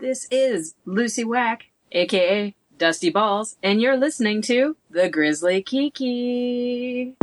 This is Lucy Wack, aka Dusty Balls, and you're listening to The Grizzly Kiki.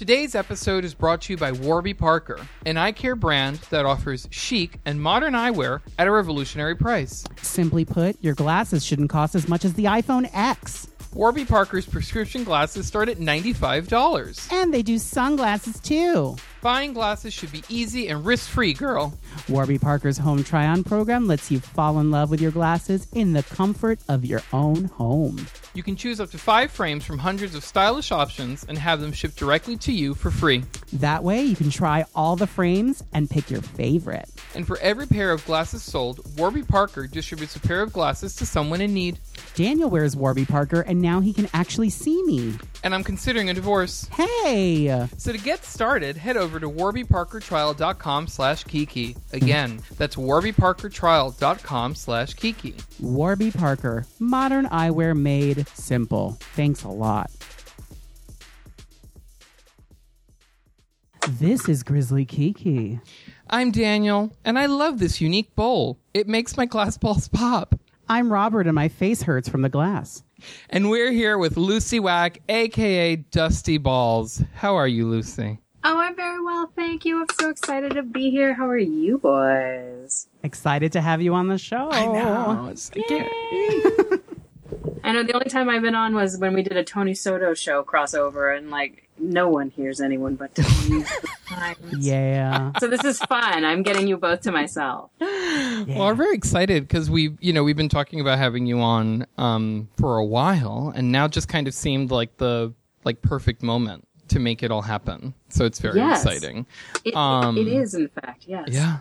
Today's episode is brought to you by Warby Parker, an eye care brand that offers chic and modern eyewear at a revolutionary price. Simply put, your glasses shouldn't cost as much as the iPhone X. Warby Parker's prescription glasses start at $95. And they do sunglasses too. Buying glasses should be easy and risk free, girl. Warby Parker's home try on program lets you fall in love with your glasses in the comfort of your own home. You can choose up to five frames from hundreds of stylish options and have them shipped directly to you for free. That way, you can try all the frames and pick your favorite. And for every pair of glasses sold, Warby Parker distributes a pair of glasses to someone in need. Daniel wears Warby Parker, and now he can actually see me. And I'm considering a divorce. Hey! So to get started, head over to warbyparkertrial.com slash kiki. Again, that's warbyparkertrial.com slash kiki. Warby Parker, modern eyewear made simple. Thanks a lot. This is Grizzly Kiki. I'm Daniel, and I love this unique bowl. It makes my glass balls pop. I'm Robert, and my face hurts from the glass. And we're here with Lucy Wack, aka Dusty Balls. How are you, Lucy? Oh, I'm very well, thank you. I'm so excited to be here. How are you boys? Excited to have you on the show. It's- I can't- I know the only time I've been on was when we did a Tony Soto show crossover, and like no one hears anyone but Tony. Yeah. so this is fun. I'm getting you both to myself. Well, we're very excited because we, you know, we've been talking about having you on um, for a while, and now just kind of seemed like the like perfect moment to make it all happen. So it's very Yes. exciting. It, Um, it is, in fact, yes. Yeah.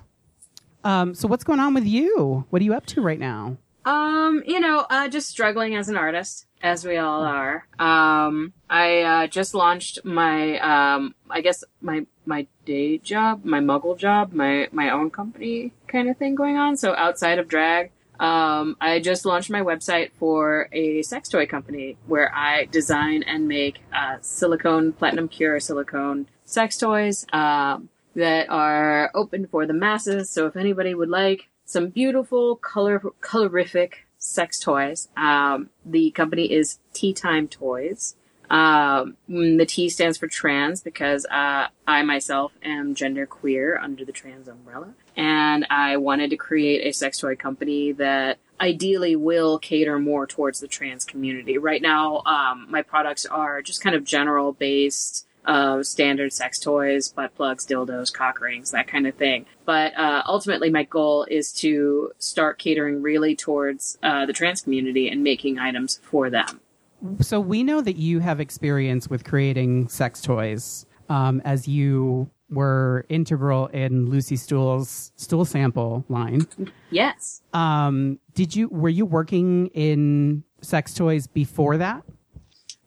Um, so what's going on with you? What are you up to right now? Um, you know, uh, just struggling as an artist, as we all are. Um, I uh, just launched my, um, I guess my my day job, my muggle job, my my own company kind of thing going on. So outside of drag, um, I just launched my website for a sex toy company where I design and make uh, silicone, platinum pure silicone sex toys um, that are open for the masses. So if anybody would like some beautiful, color, colorific sex toys, um, the company is Tea Time Toys. Um, the T stands for trans because uh, I myself am gender queer under the trans umbrella, and I wanted to create a sex toy company that ideally will cater more towards the trans community. Right now, um, my products are just kind of general based. Uh, standard sex toys, butt plugs, dildos, cock rings, that kind of thing. But uh, ultimately, my goal is to start catering really towards uh, the trans community and making items for them. So we know that you have experience with creating sex toys, um, as you were integral in Lucy Stoole's stool sample line. Yes. Um, did you were you working in sex toys before that?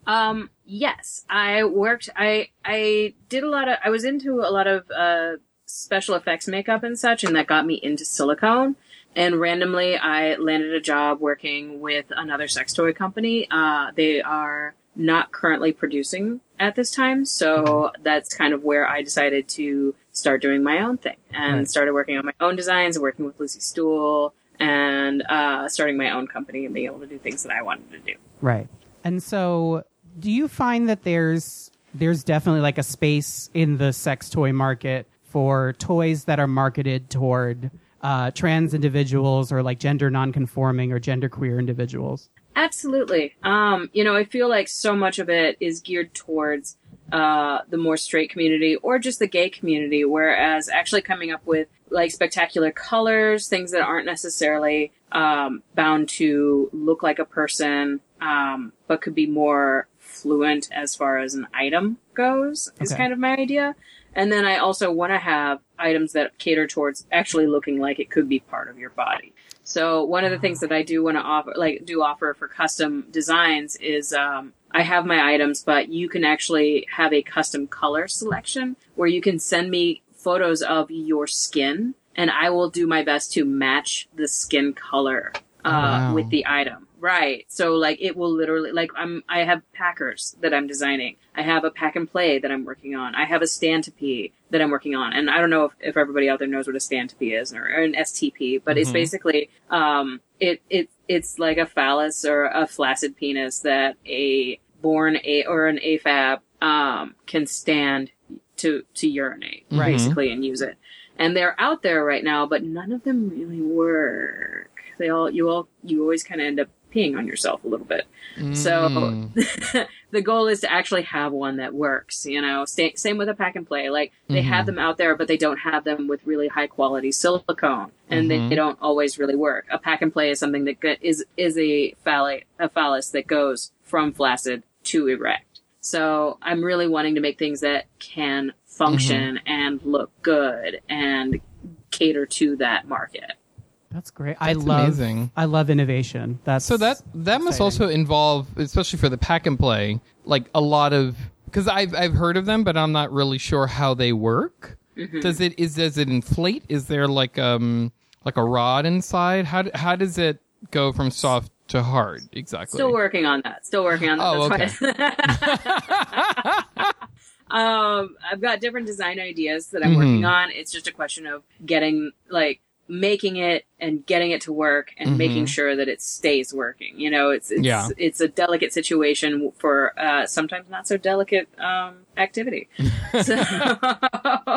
Um, yes, I worked, I, I did a lot of, I was into a lot of, uh, special effects makeup and such, and that got me into silicone. And randomly, I landed a job working with another sex toy company. Uh, they are not currently producing at this time, so that's kind of where I decided to start doing my own thing and Right. started working on my own designs, working with Lucy Stoole, and uh, starting my own company and being able to do things that I wanted to do. Right. And so, do you find that there's there's definitely like a space in the sex toy market for toys that are marketed toward uh, trans individuals or like gender nonconforming or gender queer individuals? Absolutely. Um, you know, I feel like so much of it is geared towards uh, the more straight community or just the gay community, whereas actually coming up with like spectacular colors, things that aren't necessarily um, bound to look like a person, um, but could be more fluent as far as an item goes, is kind of my idea. And then I also want to have items that cater towards actually looking like it could be part of your body. So one of the things that I do want to offer, like do offer for custom designs is um, I have my items, but you can actually have a custom color selection where you can send me photos of your skin and I will do my best to match the skin color uh, Wow. with the item. Right. So like it will literally like I'm I have packers that I'm designing. I have a pack and play that I'm working on. I have a stand to pee that I'm working on. And I don't know if, if everybody out there knows what a stand to pee is or, or an STP, but it's Mhm. basically um it it it's like a phallus or a flaccid penis that a born a or an AFAB um can stand to to urinate Right. basically and use it. And they're out there right now, but none of them really work. They all you all you always kind of end up peeing on yourself a little bit. So Mm. the goal is to actually have one that works. You know, same with a pack and play. Like they Mhm. have them out there, but they don't have them with really high quality silicone, and they, Mhm. they don't always really work. A pack and play is something that is is a phallic a phallus that goes from flaccid to erect. So I'm really wanting to make things that can function and look good and cater to that market. That's great. I That's love amazing. I love innovation. That's So that that must exciting. also involve, especially for the pack and play, like a lot of because I've I've heard of them, but I'm not really sure how they work. Mm-hmm. Does it is does it inflate? Is there like um like a rod inside? How how does it go from soft to hard exactly? Still working on that. Still working on that. Oh, That's why- um, I've got different design ideas that I'm Mhm. working on. It's just a question of getting like making it and getting it to work and Mhm. making sure that it stays working. You know, it's it's Yeah. it's a delicate situation for uh, sometimes not so delicate um, activity. So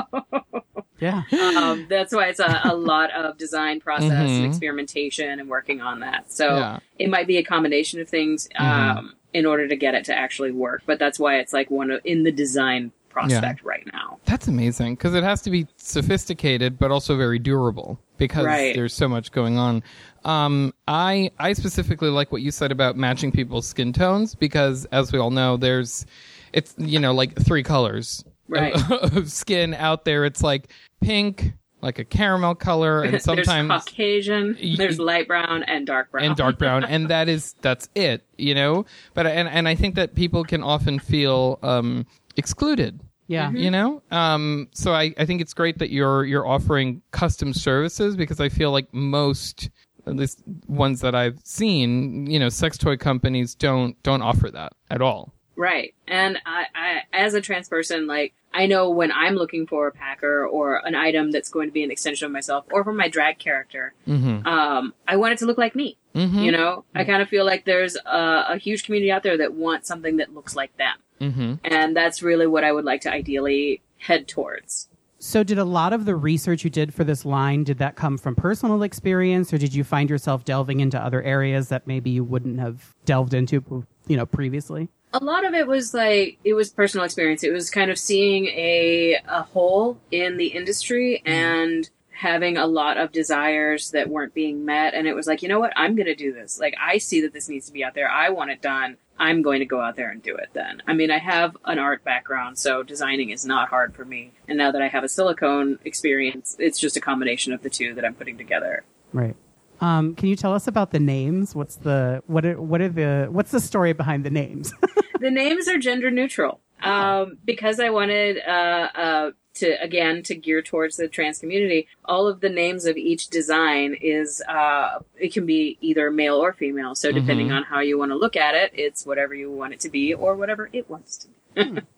yeah. um, that's why it's a, a lot of design process and Mhm. experimentation and working on that. So Yeah. it might be a combination of things um, Mhm. in order to get it to actually work. But that's why it's like one of, in the design prospect right now. That's amazing because it has to be sophisticated, but also very durable because Right. there's so much going on. Um, I I specifically like what you said about matching people's skin tones because, as we all know, there's it's you know like three colors Right. of, of skin out there. It's like pink, like a caramel color, and sometimes there's Caucasian, Y- there's light brown, and dark brown. and dark brown and that is that's it you know but and and i think that people can often feel um excluded Yeah. Mm-hmm. you know um so i i think it's great that you're you're offering custom services because i feel like most at least ones that i've seen you know sex toy companies don't don't offer that at all Right. And I, I, as a trans person, like, I know when I'm looking for a packer or an item that's going to be an extension of myself or for my drag character, mm-hmm. um, I want it to look like me. Mm-hmm. You know, I kind of feel like there's a, a huge community out there that wants something that looks like them. Mm-hmm. And that's really what I would like to ideally head towards. So did a lot of the research you did for this line did that come from personal experience or did you find yourself delving into other areas that maybe you wouldn't have delved into you know previously? a lot of it was like it was personal experience. It was kind of seeing a a hole in the industry and having a lot of desires that weren't being met and it was like, you know what? I'm going to do this. Like I see that this needs to be out there. I want it done. I'm going to go out there and do it then. I mean, I have an art background, so designing is not hard for me. And now that I have a silicone experience, it's just a combination of the two that I'm putting together. Right. Um, can you tell us about the names? What's the what are, what are the what's the story behind the names? the names are gender neutral um, because I wanted uh, uh, to again to gear towards the trans community. All of the names of each design is uh, it can be either male or female. So depending Mhm. on how you want to look at it, it's whatever you want it to be or whatever it wants to be.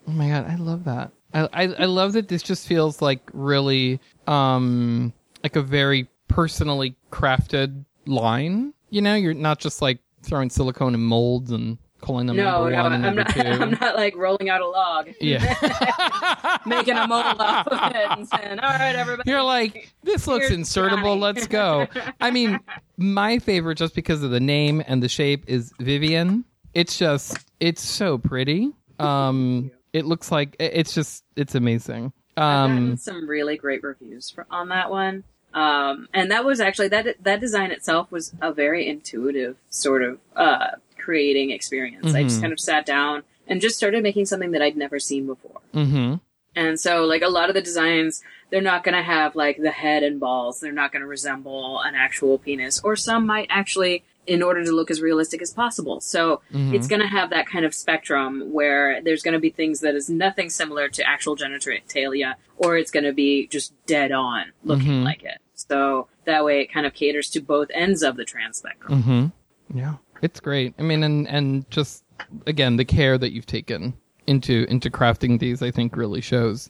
Oh my god, I love that. I, I I love that this just feels like really um like a very personally crafted line. You know, you're not just like throwing silicone in molds and calling them No, number no, one and I'm number not. two. I'm not like rolling out a log, Yeah. making a mold off of it, and saying, "All right, everybody." You're like, this looks insertable, Johnny." let's go. I mean, my favorite just because of the name and the shape is Vivian. It's just it's so pretty. Um it looks like it's just it's amazing. Um some really great reviews for, on that one. Um, and that was actually that that design itself was a very intuitive sort of uh, creating experience. I just Mhm. kind of sat down and just started making something that I'd never seen before. mhm. And so, like a lot of the designs, they're not going to have like the head and balls. They're not going to resemble an actual penis, or some might actually in order to look as realistic as possible. So Mhm. it's going to have that kind of spectrum where there's going to be things that is nothing similar to actual genitalia, or it's going to be just dead on looking Mhm. like it. So that way it kind of caters to both ends of the trans spectrum. Mm-hmm. Yeah, it's great. I mean, and and just again, the care that you've taken into into crafting these, I think, really shows.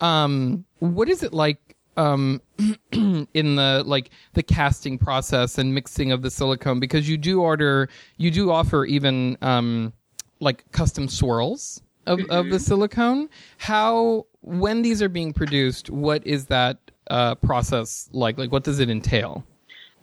Um, what is it like? Um, in the like the casting process and mixing of the silicone because you do order you do offer even um like custom swirls of, of the silicone how when these are being produced what is that uh process like like what does it entail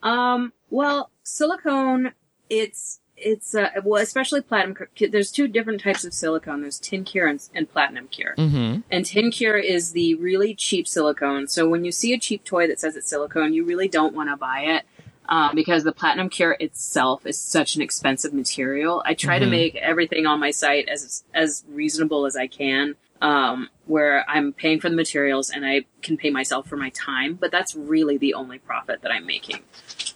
Um, well, silicone, it's it's uh, well, especially platinum. There's two different types of silicone. There's tin cure and, and platinum cure. mm-hmm And tin cure is the really cheap silicone. So when you see a cheap toy that says it's silicone, you really don't want to buy it. Um, because the platinum cure itself is such an expensive material. I try to Mhm. make everything on my site as as reasonable as I can, um, where I'm paying for the materials and I can pay myself for my time. But that's really the only profit that I'm making.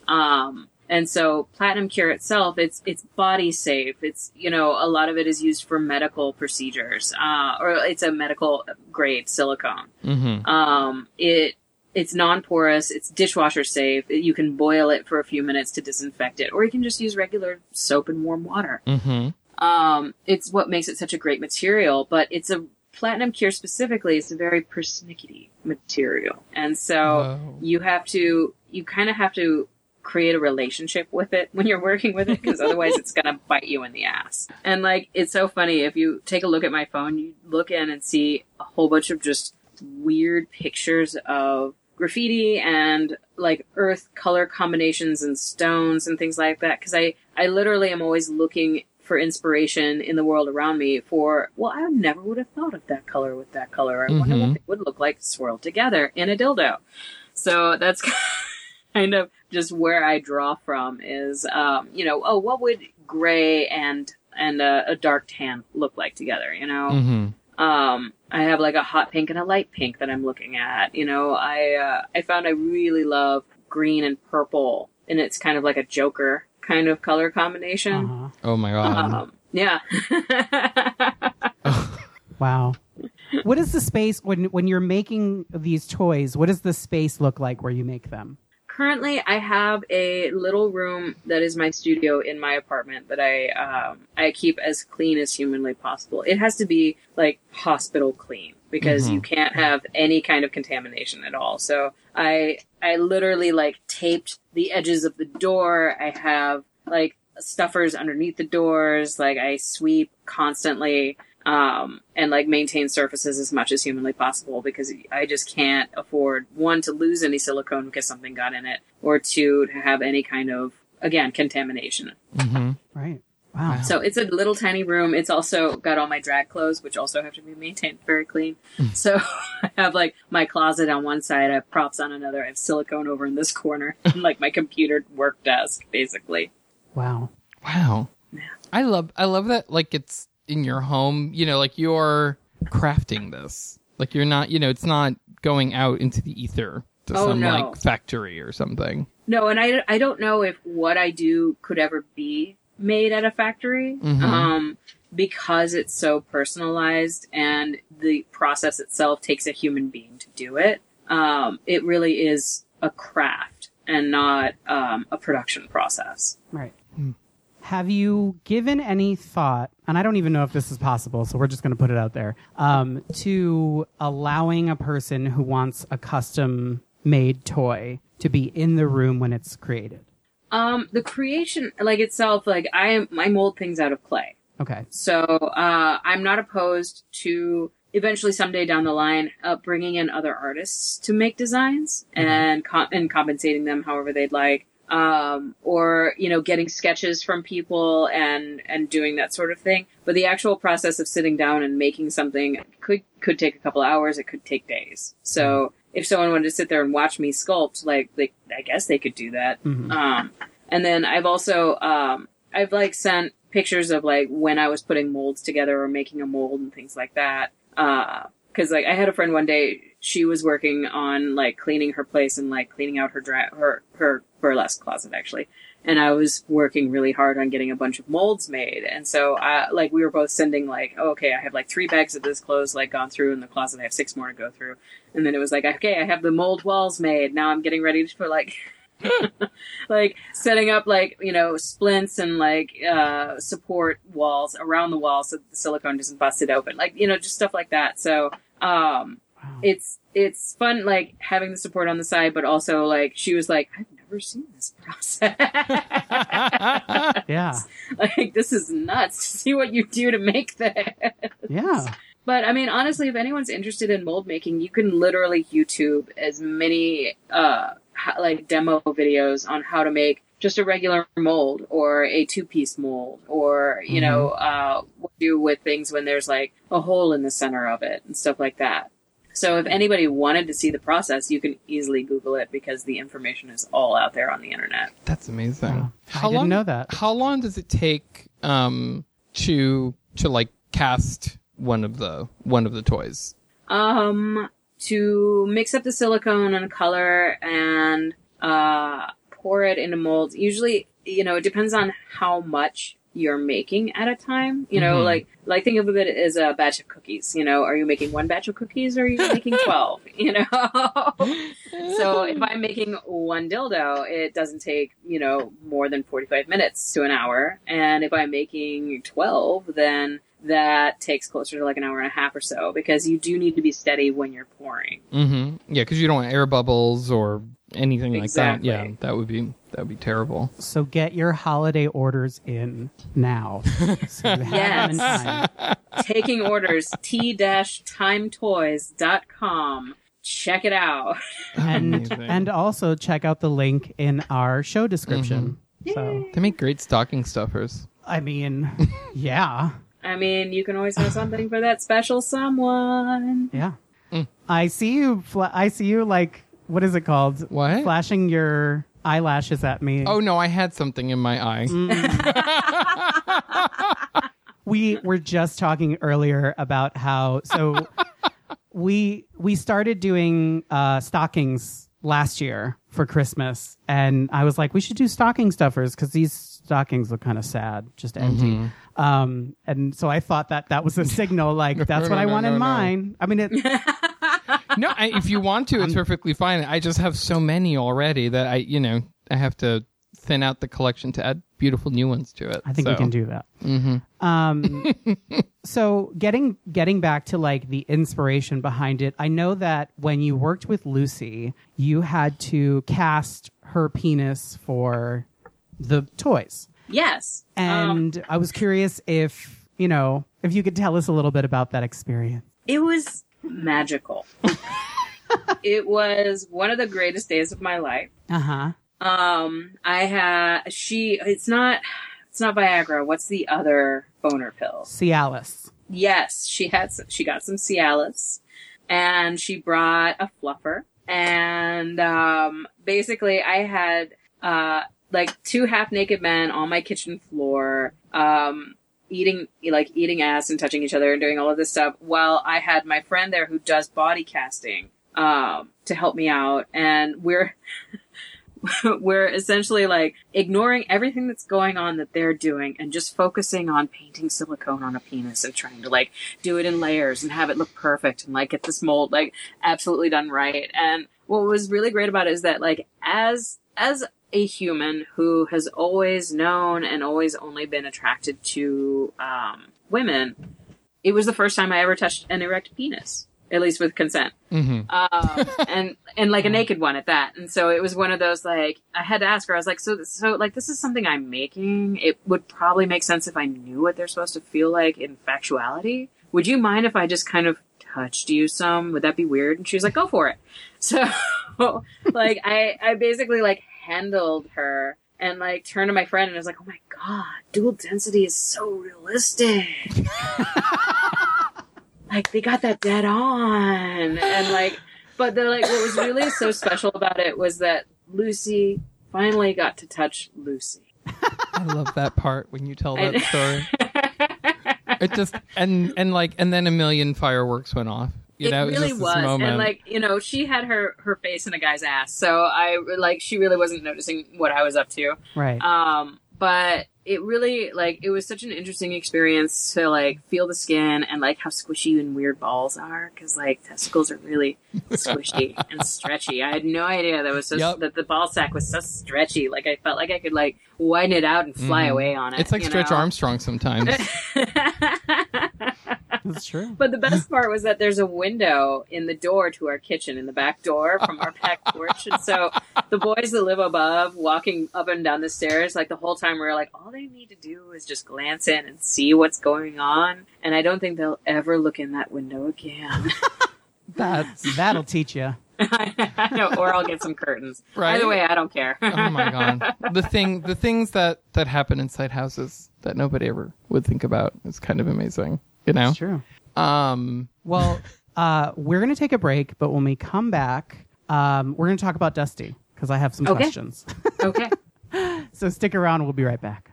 Um, and so platinum cure itself, it's it's body safe. It's you know a lot of it is used for medical procedures, uh, or it's a medical grade silicone. mm-hmm Um, it it's non-porous. It's dishwasher safe. You can boil it for a few minutes to disinfect it, or you can just use regular soap and warm water. mm-hmm Um, it's what makes it such a great material, but it's a platinum cure specifically. It's a very persnickety material, and so you have to you kind of have to create a relationship with it when you're working with it because otherwise it's going to bite you in the ass. And like it's so funny if you take a look at my phone you look in and see a whole bunch of just weird pictures of graffiti and like earth color combinations and stones and things like that because i i literally am always looking for inspiration in the world around me for well i never would have thought of that color with that color. I wonder Mhm. what it would look like swirled together in a dildo. So that's kind of just where I draw from is, um, you know, oh, what would gray and and a, a dark tan look like together? You know, mm-hmm um, I have like a hot pink and a light pink that I'm looking at. You know, I uh, I found I really love green and purple, and it's kind of like a Joker kind of color combination. Uh-huh. oh my god Um, yeah. Wow. what is the space when when you're making these toys? What does the space look like where you make them? Currently, I have a little room that is my studio in my apartment that I um, I keep as clean as humanly possible. It has to be like hospital clean because Mhm. you can't have any kind of contamination at all. So I I literally like taped the edges of the door. I have like stuffers underneath the doors. Like I sweep constantly um, and like maintain surfaces as much as humanly possible because I just can't afford one to lose any silicone because something got in it, or two to have any kind of again contamination. mm-hmm Right. Wow. So it's a little tiny room. It's also got all my drag clothes, which also have to be maintained very clean. so I have like my closet on one side, I have props on another, I have silicone over in this corner, and like my computer work desk, basically. Wow. Wow. Yeah. I love I love that like it's in your home, you know, like you're crafting this. Like you're not, you know, it's not going out into the ether to Oh, some no. like factory or something. No, and I, I don't know if what I do could ever be made at a factory, Mhm. um, because it's so personalized and the process itself takes a human being to do it. Um, it really is a craft and not um, a production process. Right. Have you given any thought, and I don't even know if this is possible, so we're just going to put it out there, um, to allowing a person who wants a custom made toy to be in the room when it's created? Um, the creation, like itself, like I am, I mold things out of clay. Okay. So uh, I'm not opposed to eventually someday down the line uh, bringing in other artists to make designs and com- and compensating them however they'd like, um, or you know getting sketches from people and and doing that sort of thing. But the actual process of sitting down and making something could could take a couple hours. It could take days. So if someone wanted to sit there and watch me sculpt, like they, I guess they could do that. Mhm. Um, and then I've also um, I've like sent pictures of like when I was putting molds together or making a mold and things like that. Uh, because like I had a friend one day. She was working on like cleaning her place and like cleaning out her dra- her her burlesque closet actually. And I was working really hard on getting a bunch of molds made. And so, I, like, we were both sending, like, oh, okay, I have like three bags of this clothes, like, gone through in the closet. I have six more to go through. And then it was like, okay, I have the mold walls made. Now I'm getting ready to put, like, like setting up like you know splints and like uh support walls around the wall so the silicone doesn't bust it open like you know just stuff like that so um Wow. it's it's fun like having the support on the side but also like she was like i've never seen this process yeah. like this is nuts to see what you do to make this Yeah. but I mean, honestly, if anyone's interested in mold making, you can literally YouTube as many uh like demo videos on how to make just a regular mold or a two-piece mold or you know uh what do with things when there's like a hole in the center of it and stuff like that. So if anybody wanted to see the process, you can easily Google it because the information is all out there on the internet. That's amazing. Wow. I How didn't know that. How long does it take um to to like cast one of the one of the toys? Um, to mix up the silicone and color and uh, pour it into molds. Usually, you know, it depends on how much you're making at a time. You know, Mhm. like like think of it as a batch of cookies. You know, are you making one batch of cookies or are you making twelve? You know. So if I'm making one dildo, it doesn't take, you know, more than 45 minutes to an hour. And if I'm making 12, then that takes closer to like an hour and a half or so because you do need to be steady when you're pouring. Mm-hmm. Yeah, because you don't want air bubbles or anything like that. Yeah, that would be that would be terrible. So get your holiday orders in now. So you have them in Yes. time. Taking orders, t-timetoys.com. Check it out. And Amazing. and also check out the link in our show description. So they make great stocking stuffers. I mean, yeah. I mean, you can always have something for that special someone. Yeah. Mm. I see you. Fla- I see you. Like, what is it called? What? Flashing your eyelashes at me. Oh no, I had something in my eye. we were just talking earlier about how so we we started doing uh, stockings last year for Christmas, and I was like, we should do stocking stuffers because these stockings look kind of sad, just empty. Um, and so I thought that that was a signal, like that's what no, I no, want no, in no. mine. I mean, it, no, I, if you want to, it's perfectly fine. I just have so many already that I, you know, I have to thin out the collection to add beautiful new ones to it. I think we can do that. mhm. Um, so getting getting back to like the inspiration behind it, I know that when you worked with Lucy, you had to cast her penis for the toys, Yes. Um, and I was curious if you know if you could tell us a little bit about that experience. It was magical. it was one of the greatest days of my life. Uh huh. Um, I had she. It's not. It's not Viagra. What's the other boner pill? Cialis. Yes, she had. Some, she got some Cialis, and she brought a fluffer. And um, basically, I had uh, like two half naked men on my kitchen floor, um, eating like eating ass and touching each other and doing all of this stuff. While I had my friend there who does body casting um, to help me out, and we're. we're essentially like ignoring everything that's going on that they're doing and just focusing on painting silicone on a penis and trying to like do it in layers and have it look perfect and like get this mold like absolutely done right. And what was really great about it is that like as as a human who has always known and always only been attracted to um, women, it was the first time I ever touched an erect penis, at least with consent Mhm. um, and and like a naked one at that. And so it was one of those like I had to ask her. I was like, so so like this is something I'm making. It would probably make sense if I knew what they're supposed to feel like in factuality. Would you mind if I just kind of touched you some? Would that be weird? And she was like, go for it. So like I I basically like handled her. And like turned to my friend and was like, "Oh my god, dual density is so realistic." like they got that dead on and like but the like what was really so special about it was that lucy finally got to touch lucy I love that part when you tell that And- story. It just and and like and then a million fireworks went off You it know, really was, was, and like you know, she had her her face in a guy's ass, so I like she really wasn't noticing what I was up to. Right. Um, but it really like it was such an interesting experience to like feel the skin and like how squishy and weird balls are because like testicles are really squishy and stretchy. I had no idea that was so Yep. that the ball sack was so stretchy. Like I felt like I could like widen it out and fly Mhm. away on it. it's like Stretch know? Armstrong sometimes. That's true. But the best part was that there's a window in the door to our kitchen, in the back door from our back porch. And so the boys that live above, walking up and down the stairs, like the whole time, we were like, all they need to do is just glance in and see what's going on. And I don't think they'll ever look in that window again. That's That'll teach you. I know, or I'll get some curtains. Right? Either way, I don't care. oh my god. The thing, the things that that happen inside houses that nobody ever would think about is kind of amazing. You know. It's true. Um. Well, uh, we're going to take a break, but when we come back, um, we're going to talk about Dusty because I have some Okay. questions. okay. so stick around. We'll be right back.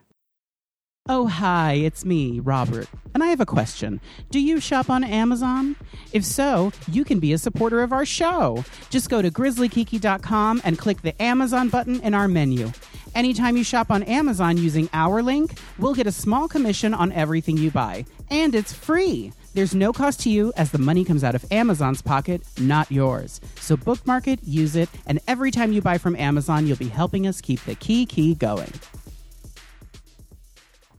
Oh, hi, it's me, Robert, and I have a question. Do you shop on Amazon? If so, you can be a supporter of our show. Just go to grizzlykiki.com and click the Amazon button in our menu. Anytime you shop on Amazon using our link, we'll get a small commission on everything you buy. And it's free. There's no cost to you as the money comes out of Amazon's pocket, not yours. So bookmark it, use it, and every time you buy from Amazon, you'll be helping us keep the Kiki going.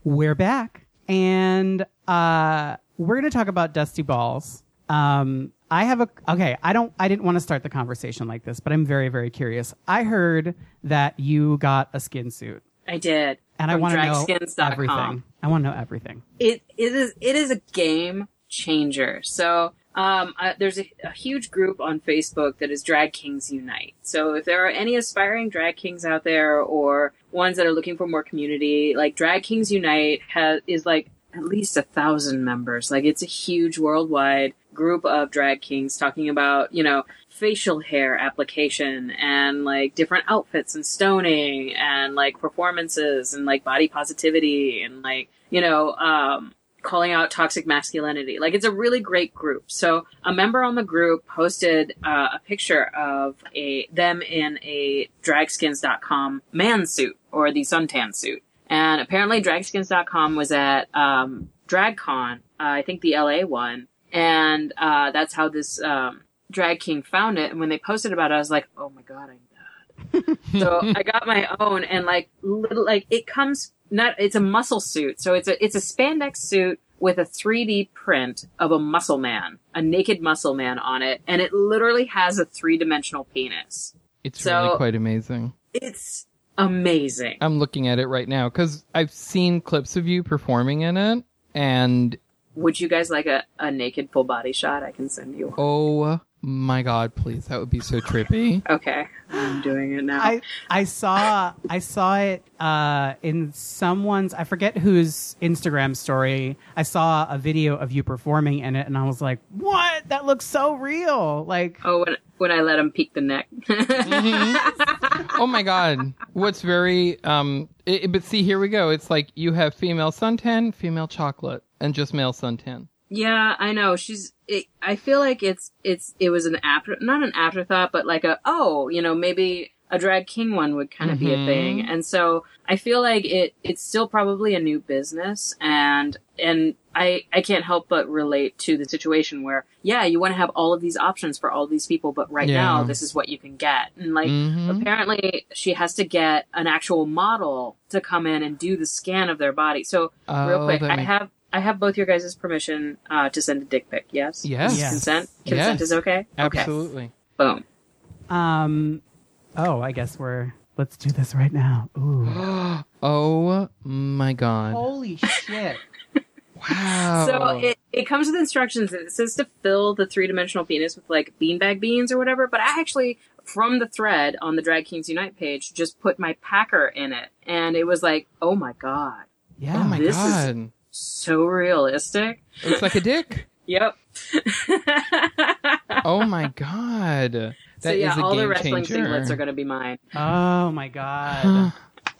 We're back, and uh, we're going to talk about Dusty Balls. Um, I have a okay. I don't. I didn't want to start the conversation like this, but I'm very, very curious. I heard that you got a skin suit, I did. and I want to know everything. I want to know everything. it it is it is a game changer. So um, uh, there's a, a huge group on Facebook that is Drag Kings Unite. So if there are any aspiring drag kings out there or ones that are looking for more community, like Drag Kings Unite has is like at least a thousand members. Like it's a huge worldwide group of drag kings talking about you know facial hair application and like different outfits and stoning and like performances and like body positivity and like you know um calling out toxic masculinity. Like it's a really great group. So a member on the group posted uh, a picture of a them in a dragskins.com man suit or the suntan suit. And apparently dragskins.com was at um dragcon uh, i think the la one. And uh, that's how this um, drag king found it. And when they posted about it, I was like, "Oh my god, I that." so I got my own, and like little, like it comes not. It's a muscle suit, so it's a it's a spandex suit with a 3D print of a muscle man, a naked muscle man on it, and it literally has a three dimensional penis. It's So- really quite amazing. It's amazing. I'm looking at it right now because I've seen clips of you performing in it, and Would you guys like a, a naked full body shot? I can send you. one. oh my god, please, that would be so trippy. Okay, I'm doing it now. I I saw I saw it uh, in someone's I forget whose Instagram story. I saw a video of you performing in it, and I was like, "What? That looks so real!" Like, oh, when when I let him peek the neck. oh my god, what's very um, it, but see, here we go. It's like you have female suntan, female chocolate, and just male suntan. Yeah, I know. She's. It, I feel like it's it's it was an after not an afterthought, but like a oh, you know, maybe a drag king one would kind of be a thing. And so I feel like it it's still probably a new business, and and I I can't help but relate to the situation where yeah, you want to have all of these options for all these people, but right Yeah. now this is what you can get, and like. Mhm. Apparently, she has to get an actual model to come in and do the scan of their body. So, real Oh, quick, I have I have both your guys' permission uh, to send a dick pic. Yes. Yes. Yes. Consent. Yes. Consent is okay. Okay. Absolutely. Boom. um, oh, I guess we're let's do this right now. Ooh, Oh my god. holy shit! Wow. So it, it comes with instructions. and It says to fill the three dimensional penis with like beanbag beans or whatever. But I actually, from the thread on the Drag Kings Unite page, just put my packer in it, and it was like, oh my god, Yeah, oh my this is- god. So realistic. It looks like a dick. Yep. Oh my god. That so is yeah, a all game the wrestling changer. singlets are going to be mine. Oh my god,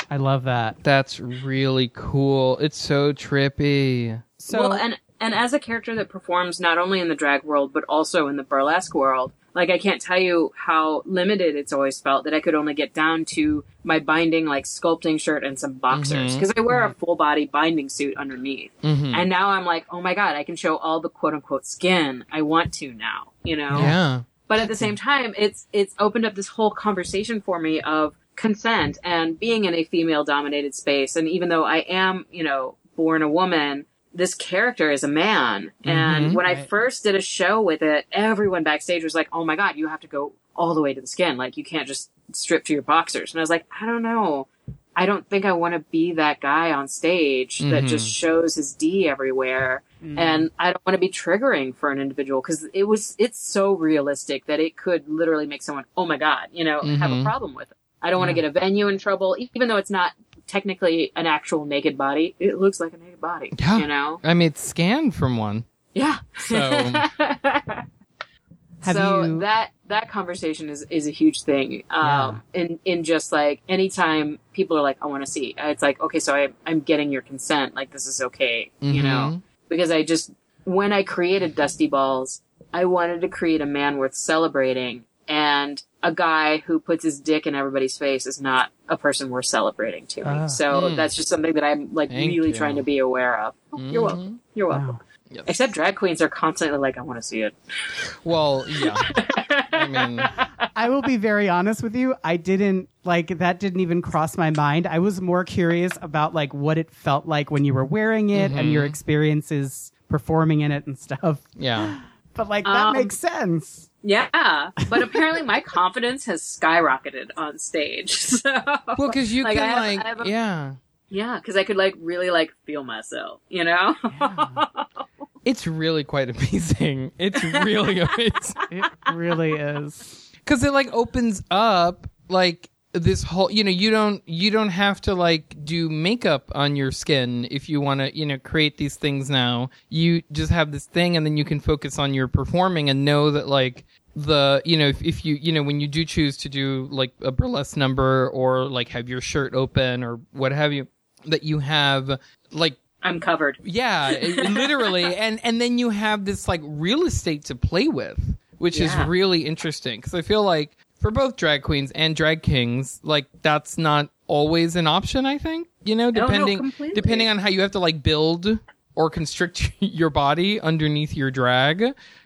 I love that. That's really cool. It's so trippy. So well, and and as a character that performs not only in the drag world but also in the burlesque world, like I can't tell you how limited it's always felt that I could only get down to my binding like sculpting shirt and some boxers because I wear a full body binding suit underneath. Mhm. And now I'm like, oh my god, I can show all the quote unquote skin I want to now, you know? Yeah. But at the same time, it's it's opened up this whole conversation for me of consent and being in a female dominated space. And even though I am, you know, born a woman, this character is a man. And Mhm. when I first did a show with it, everyone backstage was like, "Oh my god, you have to go all the way to the skin. Like you can't just strip to your boxers." And I was like, "I don't know." I don't think I want to be that guy on stage that Mhm. just shows his D everywhere and I don't want to be triggering for an individual because it was it's so realistic that it could literally make someone oh my god you know have a Mhm. problem with it. I don't want to get a venue in trouble even though it's not technically an actual naked body. It looks like a naked body. Yeah. You know. I mean, it's scanned from one. Yeah. So- Have so you- that that conversation is is a huge thing. Um, in in just like anytime people are like, I want to see, it's like, okay, so I I'm getting your consent. Like this is okay. You Mhm. know because I just when I created Dusty Balls, I wanted to create a man worth celebrating, and a guy who puts his dick in everybody's face is not a person worth celebrating to me. Ah. so Mm. that's just something that I'm like Thank really you. trying to be aware of. Oh, You're Mhm. welcome. You're welcome. Wow. Yes. Except drag queens are constantly like, I want to see it. Well, yeah. I mean, I will be very honest with you. I didn't like that didn't even cross my mind. I was more curious about like what it felt like when you were wearing it and your Mhm. experiences performing in it and stuff. yeah. But like that Um, makes sense. Yeah, but apparently my confidence has skyrocketed on stage. So, Well, because you Like, can I have- like, I have a- yeah. yeah, because I could like really like feel myself, you know? It's really quite amazing. It's really amazing. It really is. because it like opens up like this whole you know you don't you don't have to like do makeup on your skin if you want to you know create these things now you just have this thing and then you can focus on your performing and know that like the you know if, if you you know when you do choose to do like a burlesque number or like have your shirt open or what have you that you have like I'm covered. yeah, literally, and and then you have this like real estate to play with, which Yeah. is really interesting because I feel like for both drag queens and drag kings, like that's not always an option. I think you know, no, depending depending on how you have to like build or constrict your body underneath your drag.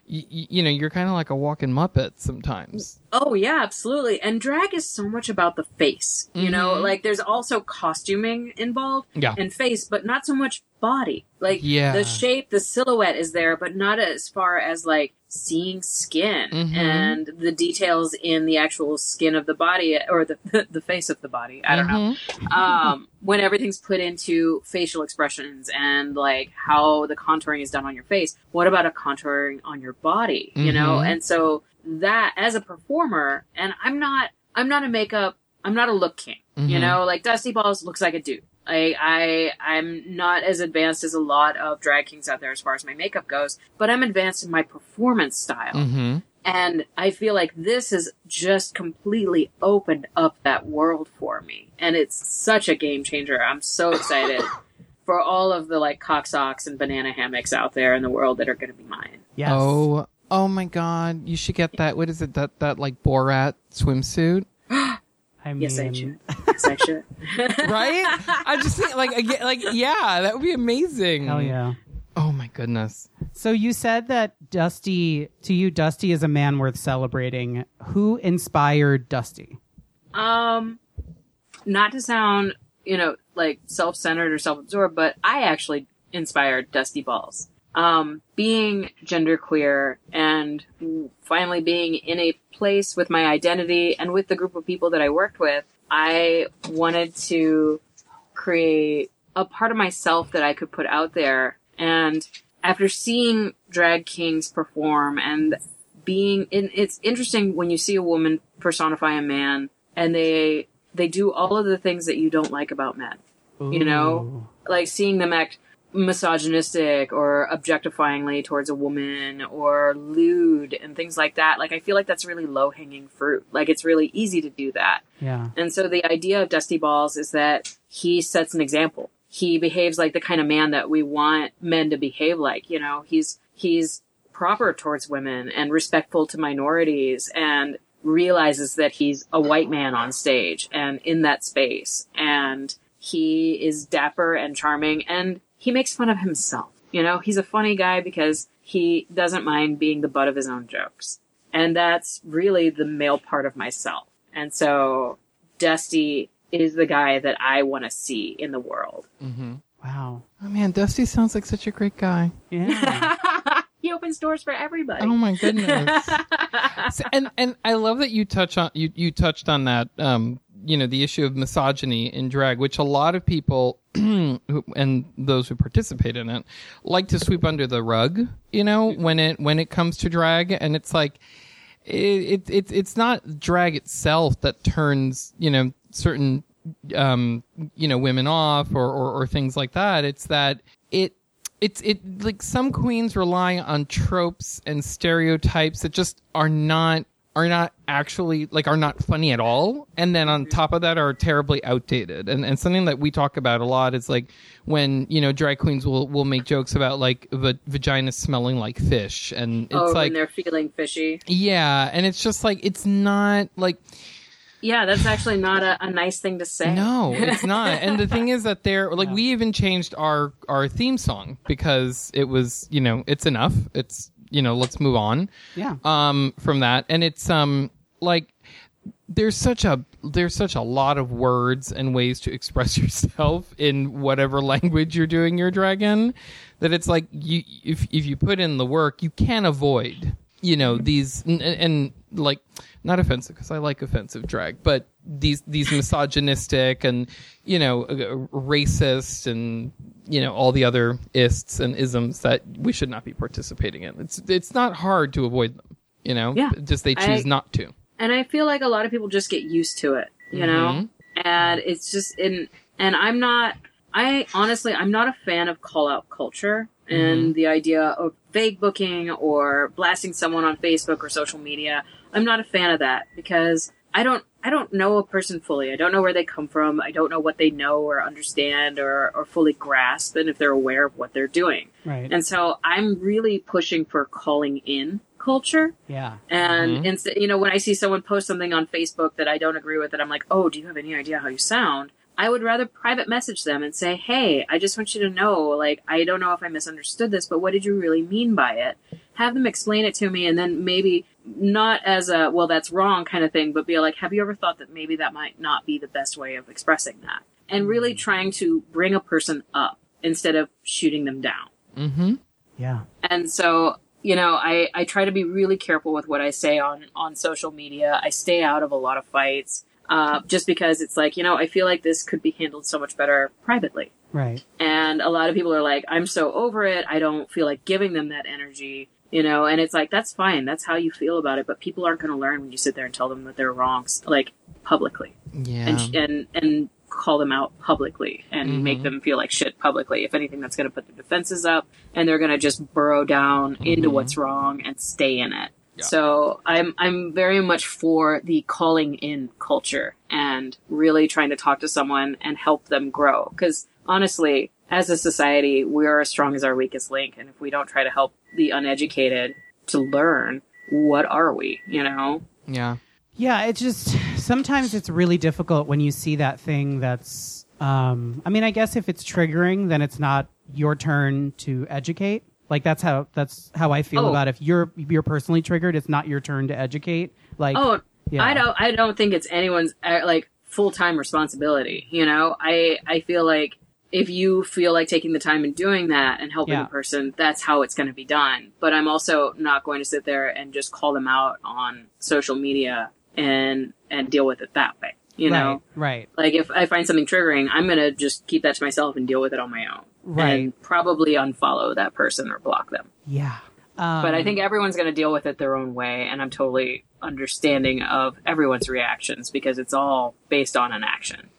You, you know, you're kind of like a walking muppet sometimes. Oh yeah, absolutely. And drag is so much about the face. You know, Mhm. like there's also costuming involved Yeah. and face, but not so much body. Like Yeah. the shape, the silhouette is there, but not as far as like seeing skin Mhm. and the details in the actual skin of the body or the the face of the body. I don't know. Mhm. um, when everything's put into facial expressions and like how the contouring is done on your face. What about a contouring on your body? You know, Mhm. and so that as a performer, and I'm not, I'm not a makeup, I'm not a look king. You Mhm. know, like Dusty Balls looks like a dude. I, I, I'm not as advanced as a lot of drag kings out there as far as my makeup goes, but I'm advanced in my performance style. Mhm. And I feel like this has just completely opened up that world for me. And it's such a game changer. I'm so excited for all of the like cock socks and banana hammocks out there in the world that are going to be mine. Yes. Oh, oh my God! You should get that. What is it? That that like Borat swimsuit. I mean, Yes, I should. Yes, I should. right? I just think like again, like yeah, that would be amazing. Hell yeah. Oh my goodness. So you said that Dusty, to you, Dusty is a man worth celebrating. Who inspired Dusty? Um, not to sound, you know, like self-centered or self-absorbed, but I actually inspired Dusty Balls. Um, being genderqueer and finally being in a place with my identity and with the group of people that I worked with, I wanted to create a part of myself that I could put out there. And after seeing drag kings perform and being in, it's interesting when you see a woman personify a man and they, they do all of the things that you don't like about men. You know? Like seeing them act misogynistic or objectifyingly towards a woman or lewd and things like that. Like I feel like that's really low hanging fruit. Like it's really easy to do that. Yeah. And so the idea of Dusty Balls is that he sets an example he behaves like the kind of man that we want men to behave like. You know, he's he's proper towards women and respectful to minorities and realizes that he's a white man on stage and in that space and he is dapper and charming and he makes fun of himself. You know, he's a funny guy because he doesn't mind being the butt of his own jokes. And that's really the male part of myself. And so Dusty is the guy that I want to see in the world. Mm-hmm. Wow. Oh man, Dusty sounds like such a great guy. Yeah. he opens doors for everybody. Oh my goodness. So- and and I love that you touch on you you touched on that um you know the issue of misogyny in drag which a lot of people and those who participate in it like to sweep under the rug, you know, when it when it comes to drag. And it's like it, it, it it's not drag itself that turns, you know, certain um you know women off or, or or things like that. It's that it it's it like some queens rely on tropes and stereotypes that just are not are not actually like are not funny at all and then on top of that are terribly outdated and and something that we talk about a lot is like when you know drag queens will will make jokes about like va- vagina smelling like fish and it's oh, like when they're feeling fishy. yeah and it's just like it's not like Yeah, that's actually not a, a nice thing to say. No, it's not. and the thing is that they're like we even changed our our theme song because it was, you know, it's enough. It's, you know, let's move on. Yeah. Um from that and it's um like there's such a there's such a lot of words and ways to express yourself in whatever language you're doing your dragon that it's like you if if you put in the work you can't avoid you know these and, and like not offensive because I like offensive drag but these these misogynistic and you know uh, racist and you know all the other ists and isms that we should not be participating in it's it's not hard to avoid them you know Yeah. just they choose I- not to and I feel like a lot of people just get used to it, you know? And it's just in, and I'm not, I honestly, I'm not a fan of call out culture and the idea of vague booking or blasting someone on Facebook or social media. I'm not a fan of that because I don't, I don't know a person fully. I don't know where they come from. I don't know what they know or understand or, or fully grasp and if they're aware of what they're doing. Right. And so I'm really pushing for calling in culture. yeah. And mm-hmm. instead, you know, when I see someone post something on Facebook that I don't agree with, and I'm like, oh, do you have any idea how you sound? I would rather private message them and say, hey, I just want you to know, like, I don't know if I misunderstood this, but what did you really mean by it? Have them explain it to me, and then maybe not as a, well, that's wrong kind of thing, but be like, have you ever thought that maybe that might not be the best way of expressing that? And really trying to bring a person up instead of shooting them down. mm-hmm Yeah. And so, you know, I, I try to be really careful with what I say on, on social media. I stay out of a lot of fights, uh, just because it's like, you know, I feel like this could be handled so much better privately. Right. And a lot of people are like, I'm so over it. I don't feel like giving them that energy, you know, and it's like, that's fine. That's how you feel about it. But people aren't going to learn when you sit there and tell them that they're wrong, like publicly yeah and, and, and call them out publicly and mm-hmm. make them feel like shit publicly. If anything, that's going to put their defenses up and they're going to just burrow down mm-hmm. into what's wrong and stay in it. So I'm I'm very much for the calling in culture and really trying to talk to someone and help them grow. Because honestly, as a society, we are as strong as our weakest link, and if we don't try to help the uneducated to learn, what are we? You know? yeah Yeah, it's just sometimes it's really difficult when you see that thing that's um I mean, I guess if it's triggering, then it's not your turn to educate. Like that's how that's how I feel Oh. about if you're you're personally triggered, it's not your turn to educate. Like Oh, Yeah. I don't. I don't think it's anyone's uh, like full time responsibility. You know, I I feel like if you feel like taking the time and doing that and helping Yeah. the person, that's how it's going to be done. But I'm also not going to sit there and just call them out on social media and and deal with it that way. You know, right, right. like if I find something triggering, I'm going to just keep that to myself and deal with it on my own. Right. And probably unfollow that person or block them. Yeah. Um, But I think everyone's going to deal with it their own way, and I'm totally understanding of everyone's reactions because it's all based on an action.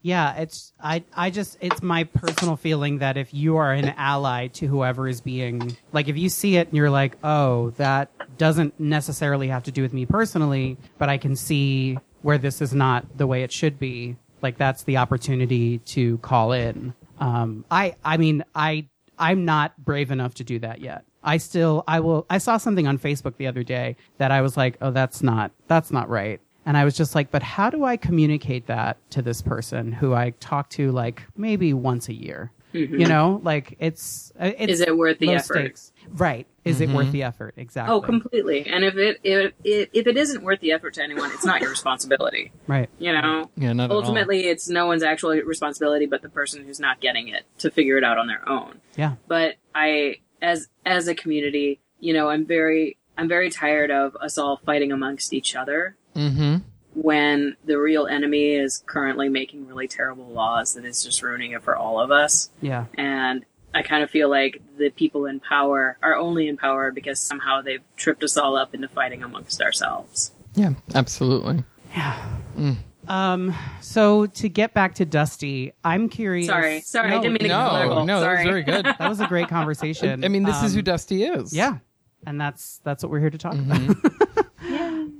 Yeah, it's I I just it's my personal feeling that if you are an ally to whoever is being like if you see it and you're like, "Oh, that doesn't necessarily have to do with me personally, but I can see where this is not the way it should be." Like that's the opportunity to call in. Um, I I mean I I'm not brave enough to do that yet. I still I will I saw something on Facebook the other day that I was like, "Oh, that's not that's not right." And I was just like, "But how do I communicate that to this person who I talk to like maybe once a year?" You know, like it's, uh, it's Mm-hmm. Is it worth the effort? stakes. Right. Is it worth the effort? Exactly. Oh, completely. And if it if it, if it isn't worth the effort to anyone, it's not your responsibility. Right. You know. Yeah, not at all. Ultimately, it's no one's actual responsibility but the person who's not getting it to figure it out on their own. Yeah. But I, as as a community, you know, I'm very I'm very tired of us all fighting amongst each other Mm-hmm. when the real enemy is currently making really terrible laws that is just ruining it for all of us. Yeah. And I kind of feel like the people in power are only in power because somehow they've tripped us all up into fighting amongst ourselves. Yeah, absolutely. Um. So to get back to Dusty, I'm curious. Sorry, sorry, I No, didn't mean to get No, political. no, that was very good. That was a great conversation. I mean, this is Um, who Dusty is. Yeah, and that's that's what we're here to talk Mm-hmm.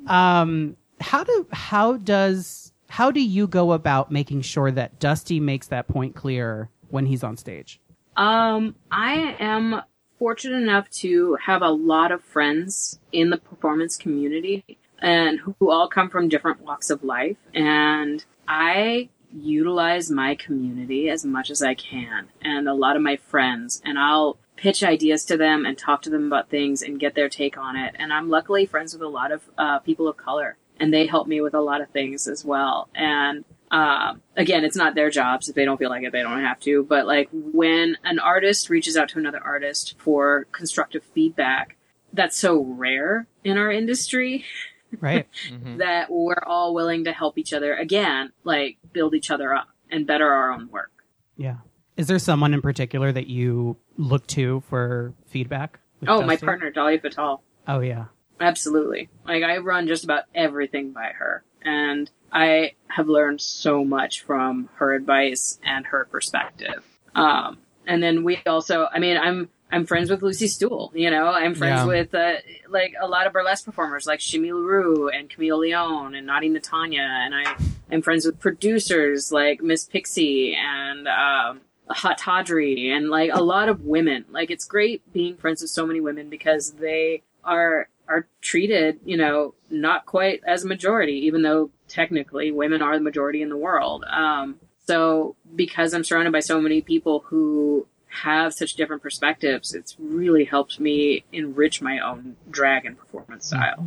about. um, how do how does how do you go about making sure that Dusty makes that point clear when he's on stage? Um, I am fortunate enough to have a lot of friends in the performance community and who all come from different walks of life. And I utilize my community as much as I can and a lot of my friends and I'll pitch ideas to them and talk to them about things and get their take on it. And I'm luckily friends with a lot of uh, people of color and they help me with a lot of things as well. And um, again, it's not their jobs. If they don't feel like it, they don't have to. But like when an artist reaches out to another artist for constructive feedback, that's so rare in our industry Right. that we're all willing to help each other again, like build each other up and better our own work. yeah. Is there someone in particular that you look to for feedback? with Oh, my partner, Dahlia Fatal. Oh yeah. Absolutely. Like I run just about everything by her and I have learned so much from her advice and her perspective. Um, and then we also, I mean, I'm, I'm friends with Lucy Stoole, you know, I'm friends Yeah. with, uh, like a lot of burlesque performers like Shimi LaRue and Camille Leone and Naughty Natanya. And I am friends with producers like Miss Pixie and, um, Hot Tawdry and like a lot of women. Like it's great being friends with so many women because they are are treated, you know, not quite as a majority, even though technically women are the majority in the world. Um, so because I'm surrounded by so many people who have such different perspectives, it's really helped me enrich my own drag and performance style.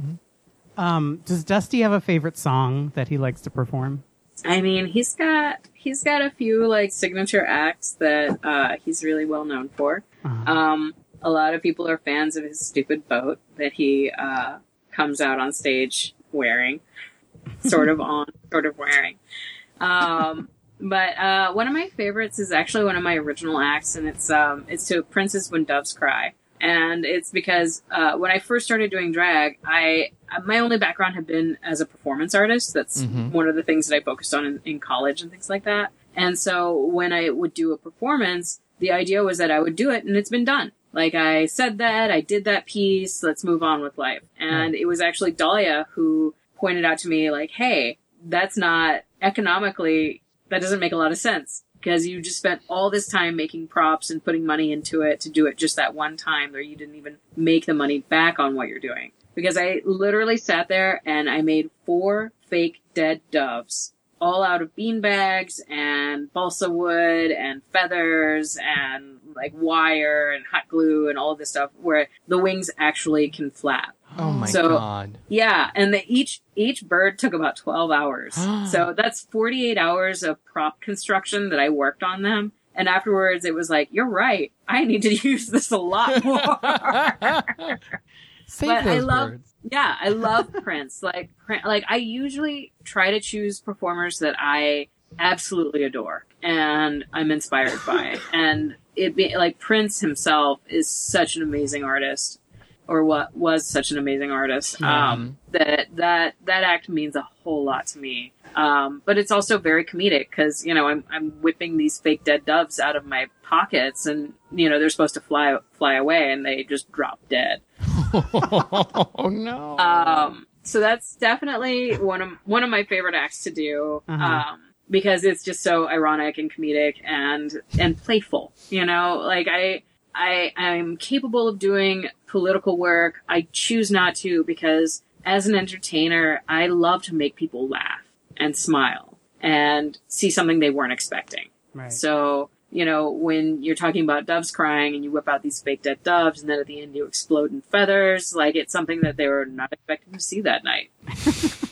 Um, does Dusty have a favorite song that he likes to perform? I mean, he's got he's got a few like signature acts that uh, he's really well known for. Uh-huh. Um, a lot of people are fans of his stupid boat that he uh, comes out on stage wearing, sort of on, sort of wearing. Um, but uh, one of my favorites is actually one of my original acts, and it's um, it's to "Prince's When Doves Cry, and it's because uh, when I first started doing drag, I my only background had been as a performance artist. That's Mhm. one of the things that I focused on in, in college and things like that. And so when I would do a performance, the idea was that I would do it, and it's been done. Like I said that, I did that piece, let's move on with life. And it was actually Dahlia who pointed out to me, like, hey, that's not economically, that doesn't make a lot of sense. Because you just spent all this time making props and putting money into it to do it just that one time where you didn't even make the money back on what you're doing. Because I literally sat there and I made four fake dead doves all out of bean bags and balsa wood and feathers and like wire and hot glue and all of this stuff where the wings actually can flap. Oh my So- god. Yeah, and the, each each bird took about 12 hours. so that's 48 hours of prop construction that I worked on them. And afterwards it was like, you're right. I need to use this a lot more. Save But I love- birds. yeah, I love Prince. Like, like I usually try to choose performers that I absolutely adore and I'm inspired by. And it be like Prince himself is such an amazing artist, or what was such an amazing artist. Um, that that that act means a whole lot to me. Um, but it's also very comedic because you know I'm I'm whipping these fake dead doves out of my pockets, and you know they're supposed to fly fly away, and they just drop dead. oh no. Um, so that's definitely one of one of my favorite acts to do. Uh-huh. Um, because it's just so ironic and comedic and and playful. You know, like I I I'm capable of doing political work. I choose not to because as an entertainer, I love to make people laugh and smile and see something they weren't expecting. Right. So, you know, when you're talking about doves crying and you whip out these fake dead doves and then at the end you explode in feathers, like it's something that they were not expecting to see that night.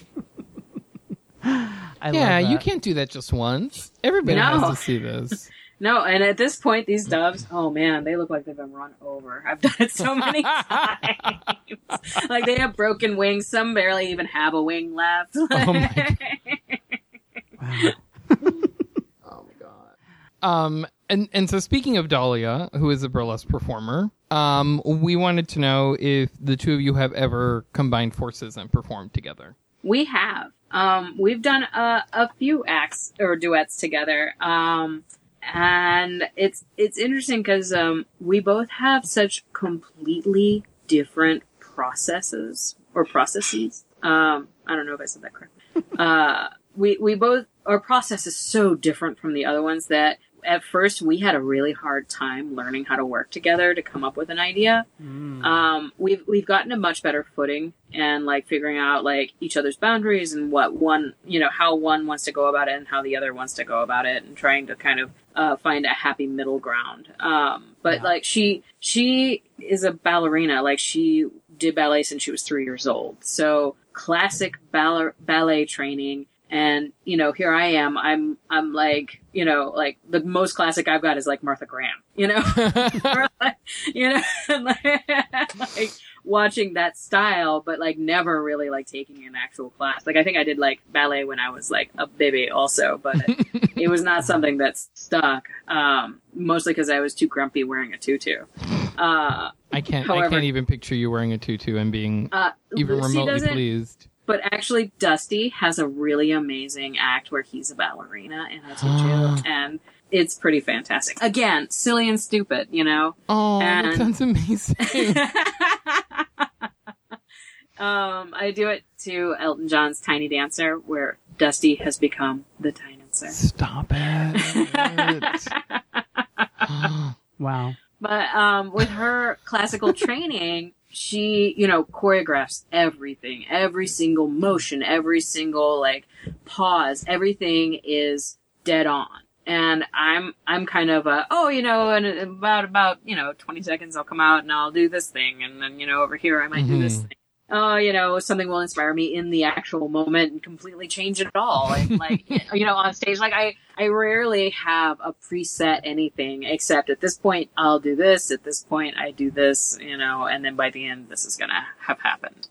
I yeah, love you can't do that just once. Everybody No. has to see this. No, and at this point, these doves, oh man, they look like they've been run over. I've done it so many times. like they have broken wings. Some barely even have a wing left. Oh my Wow. Oh my god. Um, and and so speaking of Dahlia, who is a burlesque performer, um, we wanted to know if the two of you have ever combined forces and performed together. We have. Um, we've done a, a few acts or duets together. Um, and it's, it's interesting because, um, we both have such completely different processes or processes. Um, I don't know if I said that correctly. uh, we, we both, our process is so different from the other ones that at first we had a really hard time learning how to work together to come up with an idea um, we've we've gotten a much better footing and like figuring out like each other's boundaries and what one you know how one wants to go about it and how the other wants to go about it and trying to kind of uh, find a happy middle ground. Um, but Yeah. like she she is a ballerina like she did ballet since she was three years old so classic ballet ballet training and you know here i am i'm i'm like you know like the most classic i've got is like martha graham you know you know like watching that style but like never really like taking an actual class like i think i did like ballet when i was like a baby also but it was not something that stuck um mostly because i was too grumpy wearing a tutu uh I can't. I However- can't even picture you wearing a tutu and being uh even Lucy remotely pleased. But actually, Dusty has a really amazing act where he's a ballerina in a tutu, and it's pretty fantastic. Again, silly and stupid, you know. Oh, that sounds amazing. um, I do it to Elton John's Tiny Dancer, where Dusty has become the Tiny Dancer. Stop it. Wow. But um, with her classical training, she, you know, choreographs everything, every single motion, every single like pause, everything is dead on. And I'm, I'm kind of a, oh, you know, and about, about, you know, 20 seconds I'll come out and I'll do this thing. And then, you know, over here I might do this Mhm. thing. Oh, you know, something will inspire me in the actual moment and completely change it all. And like, you know, on stage, like I, I rarely have a preset anything except at this point I'll do this, at this point I do this, you know, and then by the end this is gonna have happened.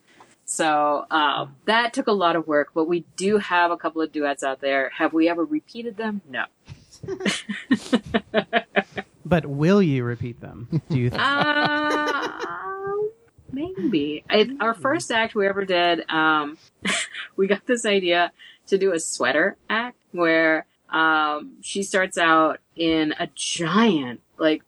So, um, that took a lot of work, but we do have a couple of duets out there. Have we ever repeated them? No. But will you repeat them? Do you think? Uh, maybe. I, our first act we ever did, um, we got this idea to do a sweater act where um, she starts out in a giant, like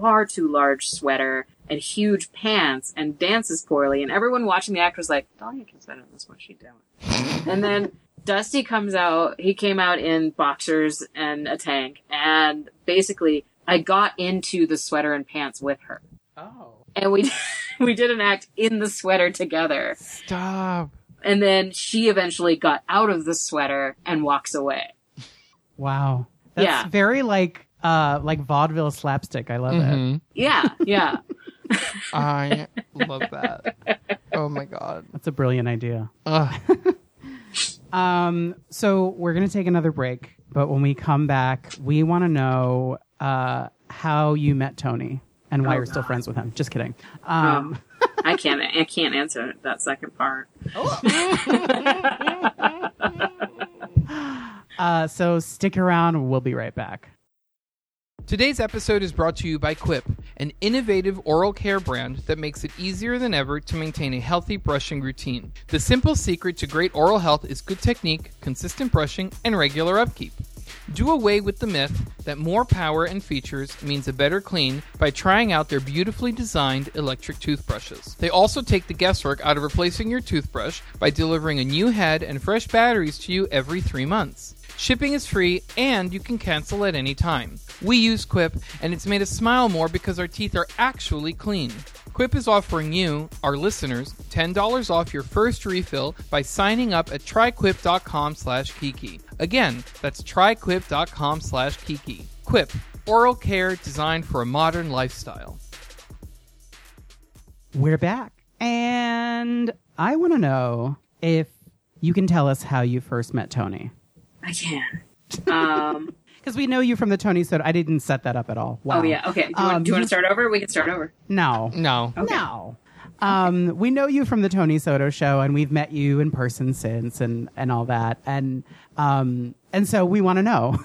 far too large sweater and huge pants and dances poorly, and everyone watching the act was like, "Dahlia can better than this. What's she doing?" and then Dusty comes out. He came out in boxers and a tank, and basically, I got into the sweater and pants with her oh. And we we did an act in the sweater together Stop. and then she eventually got out of the sweater and walks away Wow. That's Yeah. very like uh like vaudeville slapstick. I love it. Mhm. yeah yeah I love that. Oh my god. That's a brilliant idea. Um, so we're gonna take another break, but when we come back, we want to know uh, how you met Tony and why Oh, you're still God. friends with him. Just kidding. Um, i can't i can't answer that second part uh, so stick around. We'll be right back. Today's episode is brought to you by Quip, an innovative oral care brand that makes it easier than ever to maintain a healthy brushing routine. The simple secret to great oral health is good technique, consistent brushing, and regular upkeep. Do away with the myth that more power and features means a better clean by trying out their beautifully designed electric toothbrushes. They also take the guesswork out of replacing your toothbrush by delivering a new head and fresh batteries to you every three months. Shipping is free and you can cancel at any time. We use Quip and it's made us smile more because our teeth are actually clean. Quip is offering you, our listeners, $10 off your first refill by signing up at tryquip.com slash kiki. Again, that's tryquip.com slash kiki. Quip, oral care designed for a modern lifestyle. We're back. And I want to know if you can tell us how you first met Tony. I can. Um, Because we know you from the Tony Soto. I didn't set that up at all. Wow. Oh yeah. Okay. Do you, want, Um, do you want to start over? We can start over. No. No. No. Um, we know you from the Tony Soto show, and we've met you in person since, and and all that, and um, and so we want to know,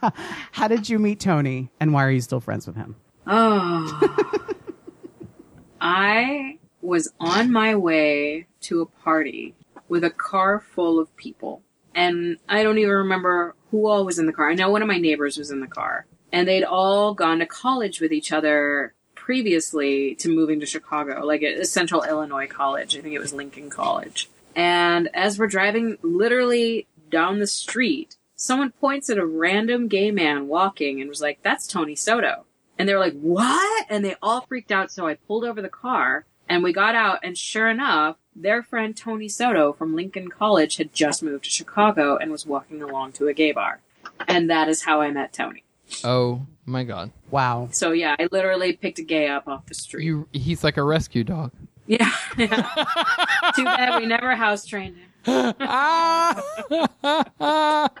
how did you meet Tony, and why are you still friends with him? Oh. I was on my way to a party with a car full of people. And I don't even remember who all was in the car. I know one of my neighbors was in the car. And they'd all gone to college with each other previously to moving to Chicago, like a Central Illinois college. I think it was Lincoln College. And as we're driving literally down the street, someone points at a random gay man walking and was like, that's Tony Soto. And they were like, what? And they all freaked out. So I pulled over the car and we got out. And sure enough, their friend Tony Soto from Lincoln College had just moved to Chicago and was walking along to a gay bar. And that is how I met Tony. Oh my god. Wow. So yeah, I literally picked a gay up off the street. You he's like a rescue dog. yeah. yeah. Too bad we never house trained him. ah!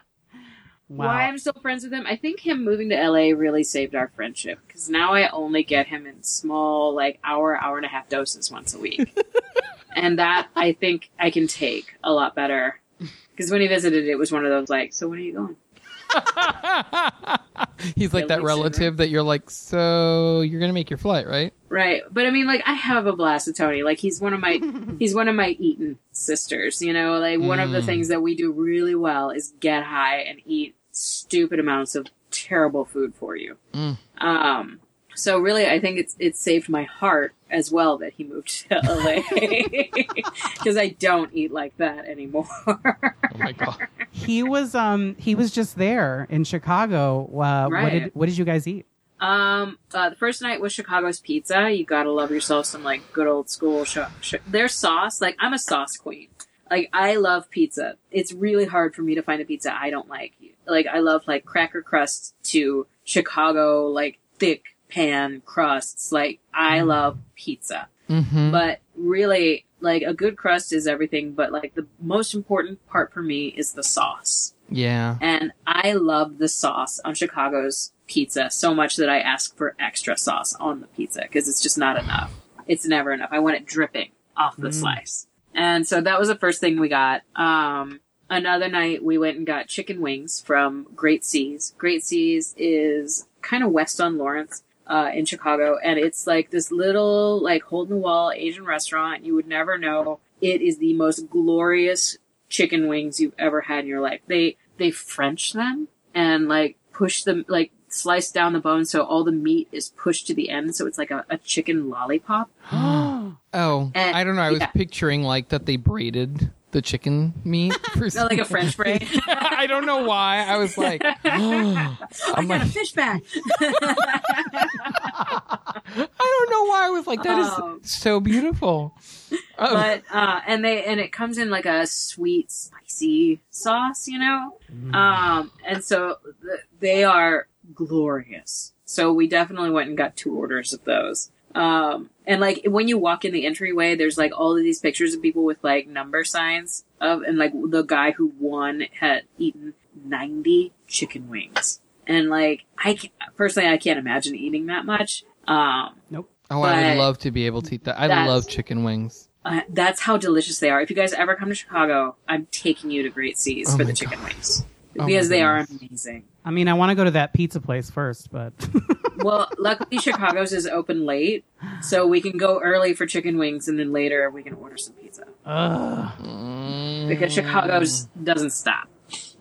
Wow. Why I'm still friends with him? I think him moving to LA really saved our friendship because now I only get him in small, like hour, hour and a half doses once a week, and that I think I can take a lot better. Because when he visited, it was one of those like, "So when are you going?" He's like that relative that you're like, so you're gonna make your flight, right? Right, but I mean, like, I have a blast with Tony. Like, he's one of my, he's one of my Eaton sisters. You know, like one of the Mm. things that we do really well is get high and eat stupid amounts of terrible food for you. Mm. Um, so really, I think it's it saved my heart as well that he moved to LA because I don't eat like that anymore. Oh my god. he was um he was just there in Chicago. Uh, What did what did you guys eat? Um, uh, the first night was Chicago's pizza. You gotta love yourself some like good old school. Sh- sh- their sauce, like I'm a sauce queen. Like I love pizza. It's really hard for me to find a pizza I don't like. Like I love like cracker crust to Chicago like thick pan crusts. Like I love pizza. Mm-hmm. But really, like a good crust is everything. But like the most important part for me is the sauce. Yeah. And I love the sauce on Chicago's pizza so much that I ask for extra sauce on the pizza because it's just not enough. It's never enough. I want it dripping off the Mm. slice. And so that was the first thing we got. Um, another night we went and got chicken wings from Great Seas. Great Seas is kind of west on Lawrence. Uh, in Chicago, and it's like this little, like, hole in the wall Asian restaurant. You would never know. It is the most glorious chicken wings you've ever had in your life. They they French them and like push them like slice down the bone so all the meat is pushed to the end, so it's like a, a chicken lollipop. Oh, And- I don't know. I was yeah. picturing like that they braided the chicken meat for like a French fry? I don't know why. I was like, I I'm got a like, fish back. I don't know why. I was like, that is Oh. so beautiful. Oh, but uh and they and it comes in like a sweet spicy sauce you know um and so th- they are glorious so we definitely went and got two orders of those um and like when you walk in the entryway there's like all of these pictures of people with like number signs of and like the guy who won had eaten 90 chicken wings and like i can, personally i can't imagine eating that much um oh, I would love to be able to eat that. I love chicken wings. Uh, that's how delicious they are. If you guys ever come to Chicago, I'm taking you to Great Seas Oh for my the chicken wings Oh because my they are amazing. I mean, I want to go to that pizza place first, but Well, luckily Chicago's is open late, so we can go early for chicken wings, and then later we can order some pizza Ugh. Because Chicago's doesn't stop.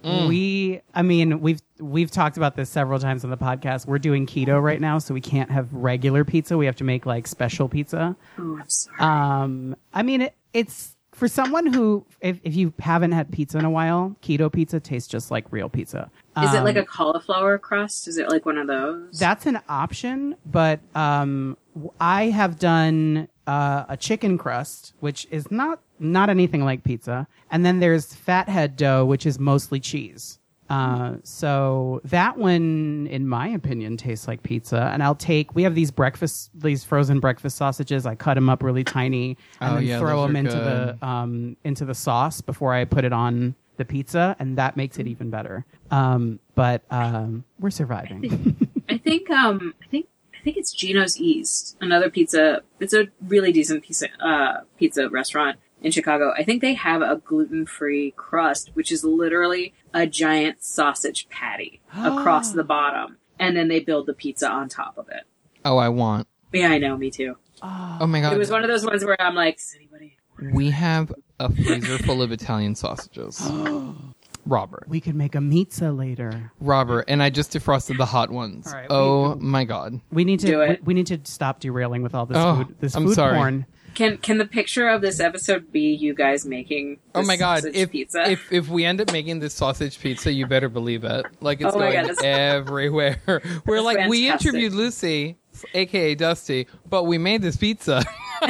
Mm. we I mean, we've we've talked about this several times on the podcast. We're doing keto right now, so we can't have regular pizza. We have to make like special pizza. Oh, I'm sorry. Um, I mean, it, it's for someone who, if, if you haven't had pizza in a while, keto pizza tastes just like real pizza. Is it like Um, a cauliflower crust? Is it like one of those? That's an option, but um, I have done uh, a chicken crust, which is not not anything like pizza, and then there's fathead dough, which is mostly cheese. Uh, so that one, in my opinion, tastes like pizza. And I'll take. We have these breakfast, these frozen breakfast sausages. I cut them up really tiny and Oh, then yeah, throw them into good. the um, into the sauce before I put it on the pizza, and that makes it even better. Um, but um, we're surviving. I think um I think I think it's Gino's East, another pizza. It's a really decent pizza uh, pizza restaurant in Chicago. I think they have a gluten free crust, which is literally a giant sausage patty across the bottom, and then they build the pizza on top of it. Oh, I want. Yeah, I know, me too. Oh my god. It was one of those ones where I'm like, does anybody? we have a freezer full of Italian sausages. Robert. we could make a pizza later. Robert, and I just defrosted the hot ones. All right, oh we- my god. We need to. Do it. We, we need to stop derailing with all this Oh, food. This I'm food sorry. porn. Can can the picture of this episode be you guys making? Oh my god. sausage If pizza. if if we end up making this sausage pizza, you better believe it. Like it's Oh going God, that's- everywhere. We're That's like we interviewed Lucy, aka Dusty, but we made this pizza.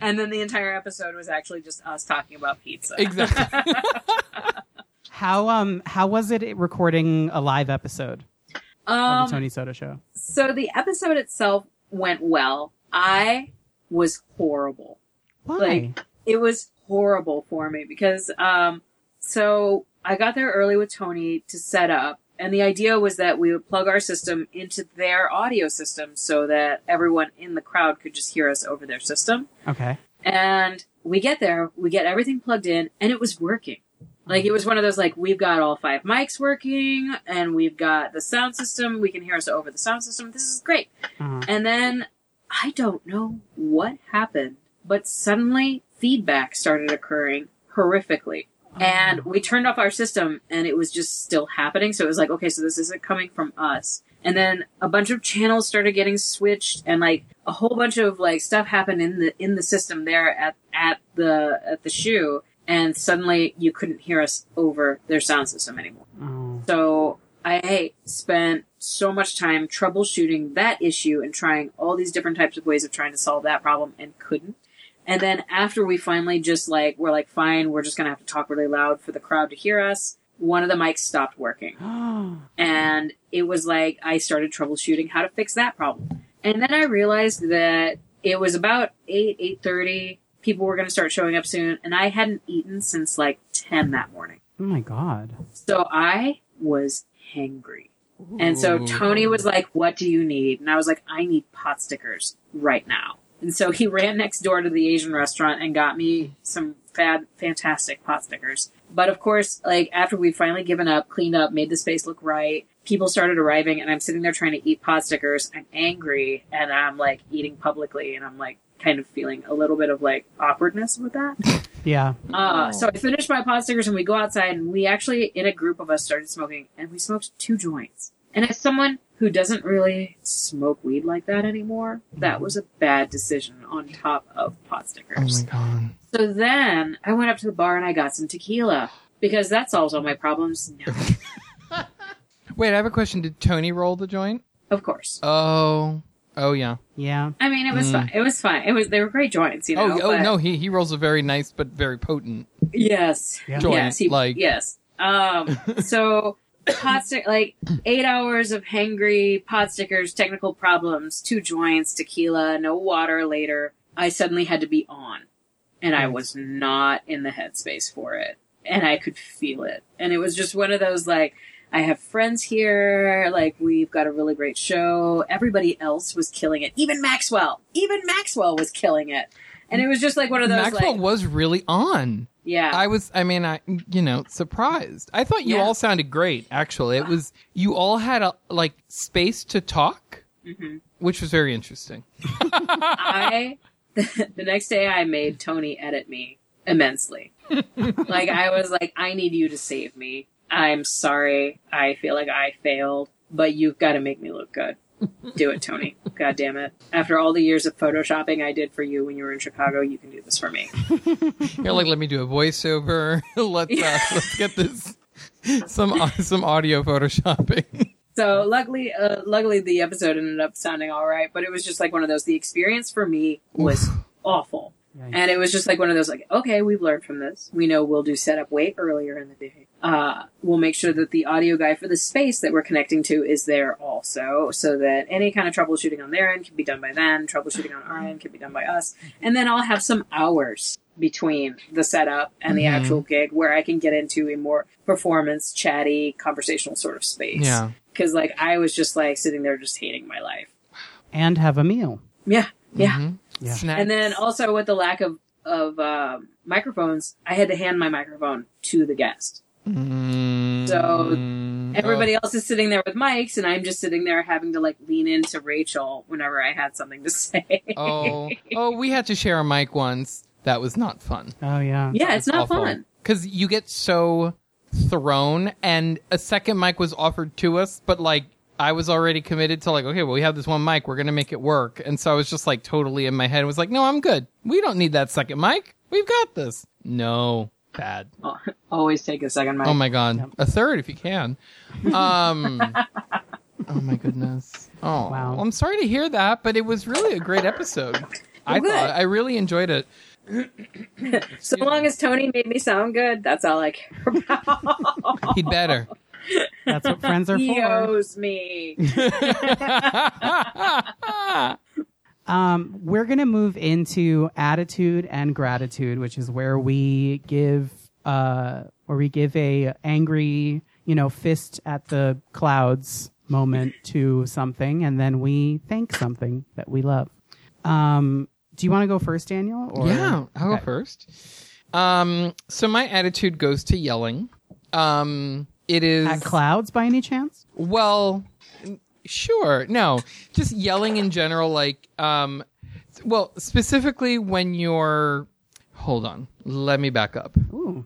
and then the entire episode was actually just us talking about pizza. exactly. How um how was it recording a live episode of Um, the Tony Soto show? So the episode itself went well. I was horrible. Why? like, It was horrible for me because um so I got there early with Tony to set up and the idea was that we would plug our system into their audio system so that everyone in the crowd could just hear us over their system. okay. And we get there, we get everything plugged in, and it was working. Like it was one of those like we've got all five mics working, and we've got the sound system. We can hear us over the sound system. This is great. Uh-huh. And then I don't know what happened, but suddenly feedback started occurring horrifically. And we turned off our system and it was just still happening. So it was like, okay, so this isn't coming from us. And then a bunch of channels started getting switched and like a whole bunch of like stuff happened in the, in the system there at, at the, at the shoe. And suddenly you couldn't hear us over their sound system anymore. Oh. So I spent so much time troubleshooting that issue and trying all these different types of ways of trying to solve that problem and couldn't. And then after we finally just like, we're like, fine, we're just gonna have to talk really loud for the crowd to hear us. One of the mics stopped working. And it was like, I started troubleshooting how to fix that problem. And then I realized that it was about 8, 8.30. People were gonna start showing up soon. And I hadn't eaten since like 10 that morning. oh my god. So I was hangry. And so Tony was like, What do you need? And I was like, I need pot stickers right now. And so he ran next door to the Asian restaurant and got me some fab, fantastic pot stickers. But of course, like after we finally given up, cleaned up, made the space look right, people started arriving and I'm sitting there trying to eat pot stickers. I'm angry and I'm like eating publicly and I'm like kind of feeling a little bit of like awkwardness with that. Yeah. Uh, so I finished my pot stickers and we go outside and we actually, in a group of us, started smoking and we smoked two joints. And as someone who doesn't really smoke weed like that anymore, that was a bad decision on top of pot stickers. Oh my god. so then I went up to the bar and I got some tequila because that solves all my problems. No, Wait, I have a question. Did Tony roll the joint? of course. Oh. Oh yeah. Yeah. I mean, it was Mm. fine. It was fun. It was, they were great joints, you know. oh, oh but- no, he he rolls a very nice but very potent Yes. Yeah. joint. Yes, he, like yes. Um, so pot stick, like eight hours of hangry pot stickers, technical problems, two joints, tequila, no water later. I suddenly had to be on, and I was not in the headspace for it, and I could feel it, and it was just one of those like. I have friends here. Like we've got a really great show. Everybody else was killing it. Even Maxwell. Even Maxwell was killing it. And it was just like one of those Maxwell like, was really on. yeah. I was, I mean, I, you know, surprised. I thought you Yeah. all sounded great, actually. It was, you all had a, like, space to talk, Mhm. which was very interesting. I the next day I made Tony edit me immensely. like I was like, I need you to save me. I'm sorry. I feel like I failed, but you've got to make me look good. Do it, Tony. God damn it. After all the years of photoshopping I did for you when you were in Chicago, you can do this for me. You're like, let me do a voiceover. let's uh, let's get this some some audio photoshopping. So luckily, uh, luckily the episode ended up sounding all right, but it was just like one of those. The experience for me was awful, Yikes. and it was just like one of those. Like, okay, we've learned from this. We know we'll do setup way earlier in the day. Uh, we'll make sure that the audio guy for the space that we're connecting to is there also, so that any kind of troubleshooting on their end can be done by them. Troubleshooting on our end can be done by us, and then I'll have some hours between the setup and the Mhm. actual gig where I can get into a more performance, chatty, conversational sort of space Yeah. because like I was just like sitting there just hating my life. and have a meal. Yeah, yeah. Mhm. Yeah. Snacks. And then also with the lack of of um, microphones, I had to hand my microphone to the guest. Mm, So, Everybody else is sitting there with mics, and I'm just sitting there having to like lean into Rachel whenever I had something to say. Oh, oh, we had to share a mic once. That was not fun. Oh yeah. yeah, it's not fun. because you get so thrown, and a second mic was offered to us, but like I was already committed to like, okay, well, we have this one mic, we're gonna make it work, and so I was just like totally in my head. was like, no, I'm good. We don't need that second mic. We've got this. No, bad. Always take a second mic. Oh my god, a third if you can. Um. oh my goodness. Oh, Wow. I'm sorry to hear that, but it was really a great episode. I good. thought I really enjoyed it. so long as Tony made me sound good, that's all I care about. He'd better. That's what friends are he for. He owes me. Um, we're gonna move into attitude and gratitude, which is where we give uh, where we give a angry, you know, fist at the clouds moment to something, and then we thank something that we love. Um, do you want to go first, Daniel? Or? Yeah, I'll Okay. go first. Um, so my attitude goes to yelling. Um, it is At clouds, by any chance? well, sure, no, just yelling in general. Like, um, well, specifically when you're. Hold on, let me back up. Ooh,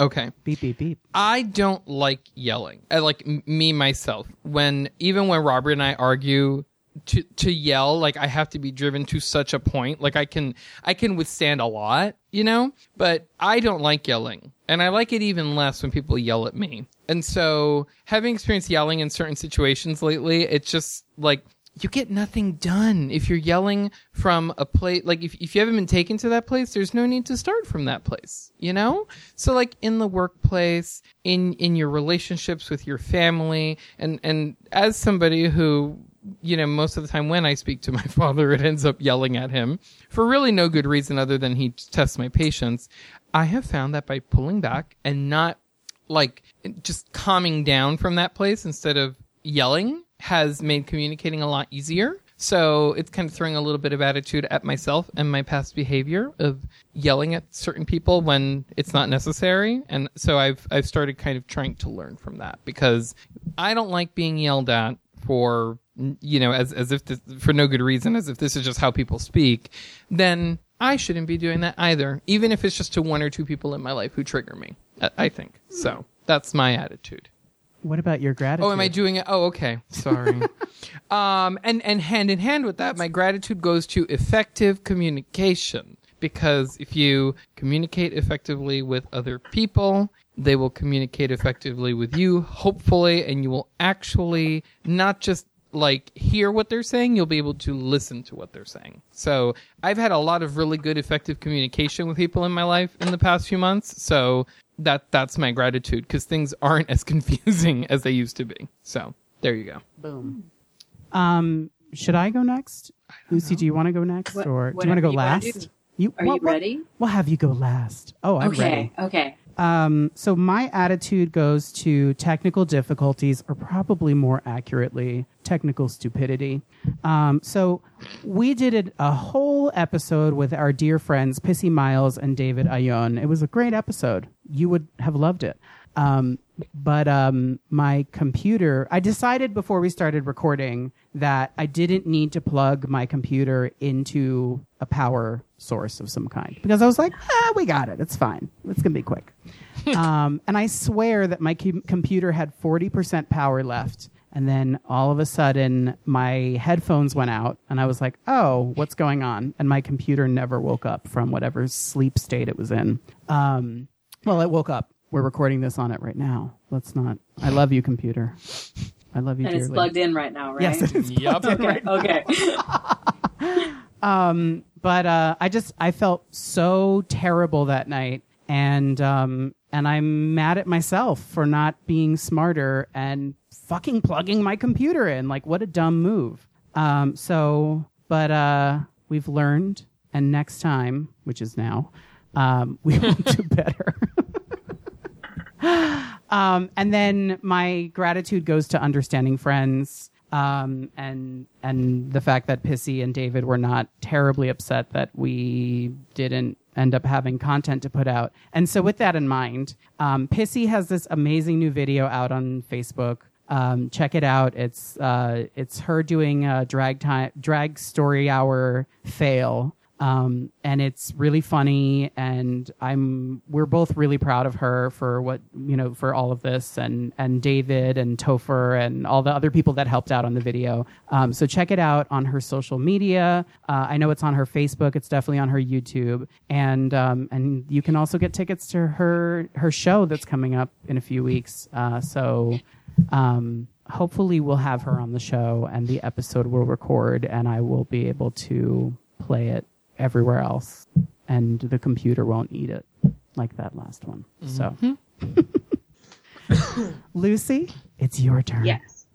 Okay. beep beep beep. I don't like yelling. I like m- me myself. When even when Robert and I argue to to yell, like I have to be driven to such a point. Like I can I can withstand a lot, you know, but I don't like yelling. And I like it even less when people yell at me. And so, having experienced yelling in certain situations lately, it's just like you get nothing done if you're yelling from a place like if, if you haven't been taken to that place there's no need to start from that place you know so like in the workplace in in your relationships with your family and and as somebody who you know most of the time when i speak to my father it ends up yelling at him for really no good reason other than he tests my patience i have found that by pulling back and not like just calming down from that place instead of yelling has made communicating a lot easier. So it's kind of throwing a little bit of attitude at myself and my past behavior of yelling at certain people when it's not necessary. And so I've I've started kind of trying to learn from that because I don't like being yelled at for you know as as if this, for no good reason as if this is just how people speak. Then I shouldn't be doing that either, even if it's just to one or two people in my life who trigger me. I, I think so. That's my attitude. What about your gratitude? Oh, am I doing it? Oh, okay. Sorry. um, and and hand in hand with that, my gratitude goes to effective communication because if you communicate effectively with other people, they will communicate effectively with you, hopefully, and you will actually not just like hear what they're saying, you'll be able to listen to what they're saying. So I've had a lot of really good effective communication with people in my life in the past few months. So that that's my gratitude because things aren't as confusing as they used to be. So there you go. Boom. Um, should I go next? Lucy, do you want to go next, What- or do you want to go last? do. You Are what- you what- ready? We'll have you go last. Oh, I'm okay, ready. okay. Um, so my attitude goes to technical difficulties, or probably more accurately, technical stupidity. Um, so we did a, whole episode with our dear friends Pissy Miles and David Ayon. It was a great episode. You would have loved it. Um, but um, my computer, I decided before we started recording that I didn't need to plug my computer into a power source of some kind because I was like, ah, we got it. It's fine. It's going to be quick. um, and I swear that my com- computer had 40% power left. And then all of a sudden, my headphones went out, and I was like, "Oh, what's going on?" And my computer never woke up from whatever sleep state it was in. Um, well, it woke up. We're recording this on it right now. Let's not. I love you, computer. I love you And dearly. it's plugged in right now, right? Yes, it is. Yep. Okay. okay. Um, but uh, I just I felt so terrible that night, and um, and I'm mad at myself for not being smarter and fucking plugging my computer in. Like, what a dumb move. Um, so, but uh, we've learned, and next time, which is now, um, we will do better. um, and then my gratitude goes to understanding friends um, and and the fact that Pissy and David were not terribly upset that we didn't end up having content to put out. And so, with that in mind, um, Pissy has this amazing new video out on Facebook. Um, check it out. It's uh, it's her doing a drag time drag story hour fail um, and it's really funny and i'm we're both really proud of her for what you know for all of this and and david and topher and all the other people that helped out on the video. Um, so check it out on her social media. Uh, i know it's on her facebook it's definitely on her youtube and um, and you can also get tickets to her her show that's coming up in a few weeks. Uh, so um, hopefully we'll have her on the show and the episode will record and i will be able to play it everywhere else and the computer won't eat it like that last one so lucy it's your turn Yes.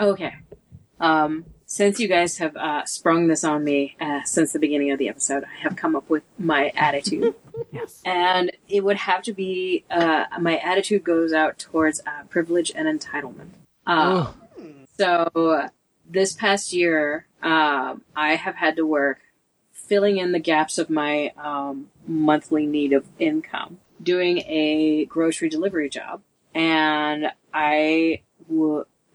Okay. Um, since you guys have uh, sprung this on me uh, since the beginning of the episode, I have come up with my attitude. yes and it would have to be uh, my attitude goes out towards uh, privilege and entitlement. Um, so this past year, um, I have had to work filling in the gaps of my um, monthly need of income, doing a grocery delivery job, and I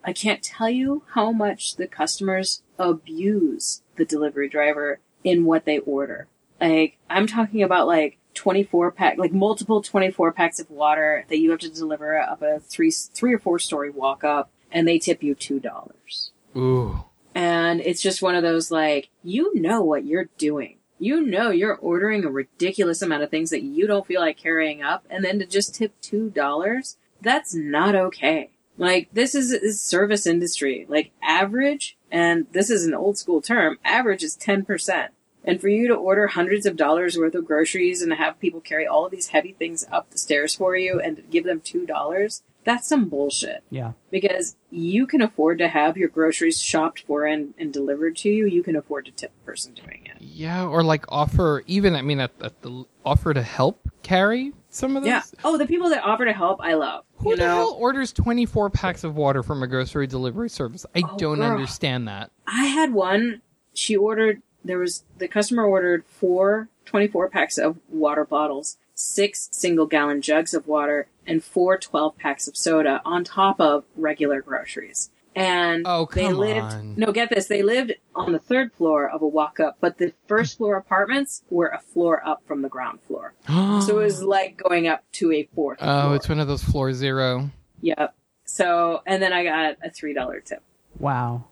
I can't tell you how much the customers abuse the delivery driver in what they order. Like, I'm talking about like 24 pack, like multiple 24 packs of water that you have to deliver up a three, three or four story walk up and they tip you $2. Ooh. And it's just one of those like, you know what you're doing. You know you're ordering a ridiculous amount of things that you don't feel like carrying up and then to just tip $2, that's not okay. Like this is a service industry. Like average, and this is an old school term, average is 10%. And for you to order hundreds of dollars worth of groceries and have people carry all of these heavy things up the stairs for you and give them $2, that's some bullshit yeah because you can afford to have your groceries shopped for and, and delivered to you. You can afford to tip the person doing it. Yeah, or like offer even I mean at, at the offer to help carry some of those. Yeah. Oh, the people that offer to help, I love. Who you the know, hell orders 24 packs of water from a grocery delivery service? I Oh, don't girl. understand that. I had one. She ordered. There was the customer ordered four 24 packs of water bottles, six single gallon jugs of water, and four 12 packs of soda on top of regular groceries. And Oh, they lived. on. No, get this. They lived on the third floor of a walk up, but the first floor apartments were a floor up from the ground floor. So it was like going up to a fourth. Oh, floor. it's one of those floor zero. Yep. So, and then I got a three dollar tip, wow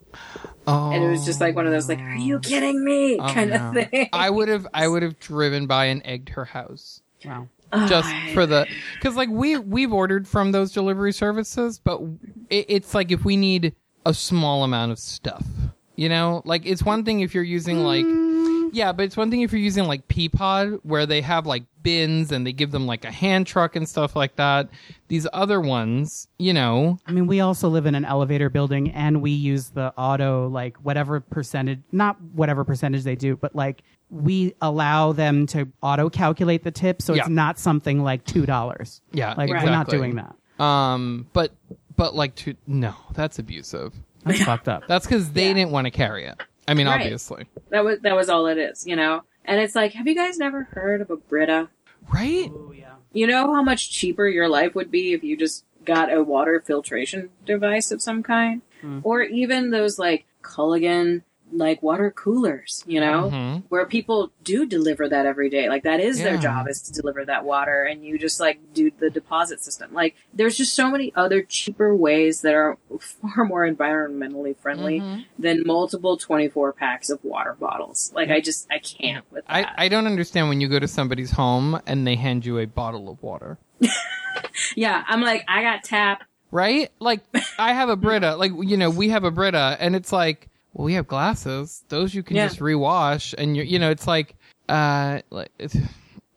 Oh. and it was just like one of those like, "Are you kidding me?" Oh, kind no. of thing. I would have I would have driven by and egged her house. Wow. Just for the because like we we've ordered from those delivery services but it, it's like if we need a small amount of stuff you know? Like it's one thing if you're using like mm. yeah but it's one thing if you're using like peapod where they have like bins and they give them like a hand truck and stuff like that. These other ones you know. I mean, we also live in an elevator building and we use the auto, like whatever percentage, not whatever percentage they do, but like we allow them to auto calculate the tip. So Yeah. it's not something like $2. yeah Like exactly. we're not doing that. um but but like to no that's abusive That's fucked up. that's because they Yeah. didn't want to carry it i mean Right. obviously that was that was all it is, you know. And it's like, have you guys never heard of a Brita? right Oh, yeah. You know how much cheaper your life would be if you just got a water filtration device of some kind, Hmm. or even those like Culligan like water coolers, you know, Mhm. where people do deliver that every day. Like that is their job is to deliver that water, and you just like do the deposit system. Like there's just so many other cheaper ways that are far more environmentally friendly Mhm. than multiple 24 packs of water bottles. Like I just I can't with I, that. I don't understand when you go to somebody's home and they hand you a bottle of water. yeah, I'm like I got tap. Right? Like, I have a Brita. Like, you know, we have a Brita, and it's like, well, we have glasses. Those you can Yeah. just rewash, and you, you know, it's like, uh, like, it's,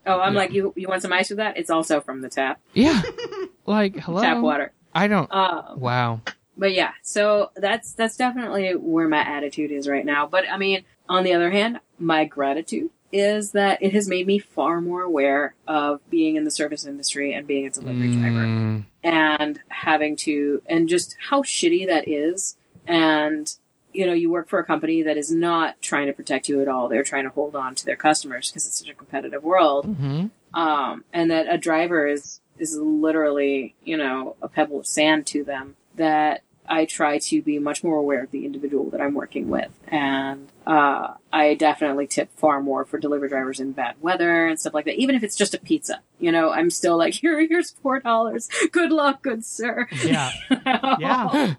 Oh, I'm Yeah. like you. You want some ice with that? It's also from the tap yeah, like, hello, tap water. I don't. Um, wow. but yeah, so that's that's definitely where my attitude is right now. But I mean, on the other hand, my gratitude is that it has made me far more aware of being in the service industry and being a delivery driver Mm, and having to and just how shitty that is and you know you work for a company that is not trying to protect you at all they're trying to hold on to their customers because it's such a competitive world mhm. um, and that a driver is is literally you know a pebble of sand to them that I try to be much more aware of the individual that I'm working with and uh, I definitely tip far more for delivery drivers in bad weather and stuff like that even if it's just a pizza you know I'm still like here here's four dollars good luck good sir Yeah. Yeah.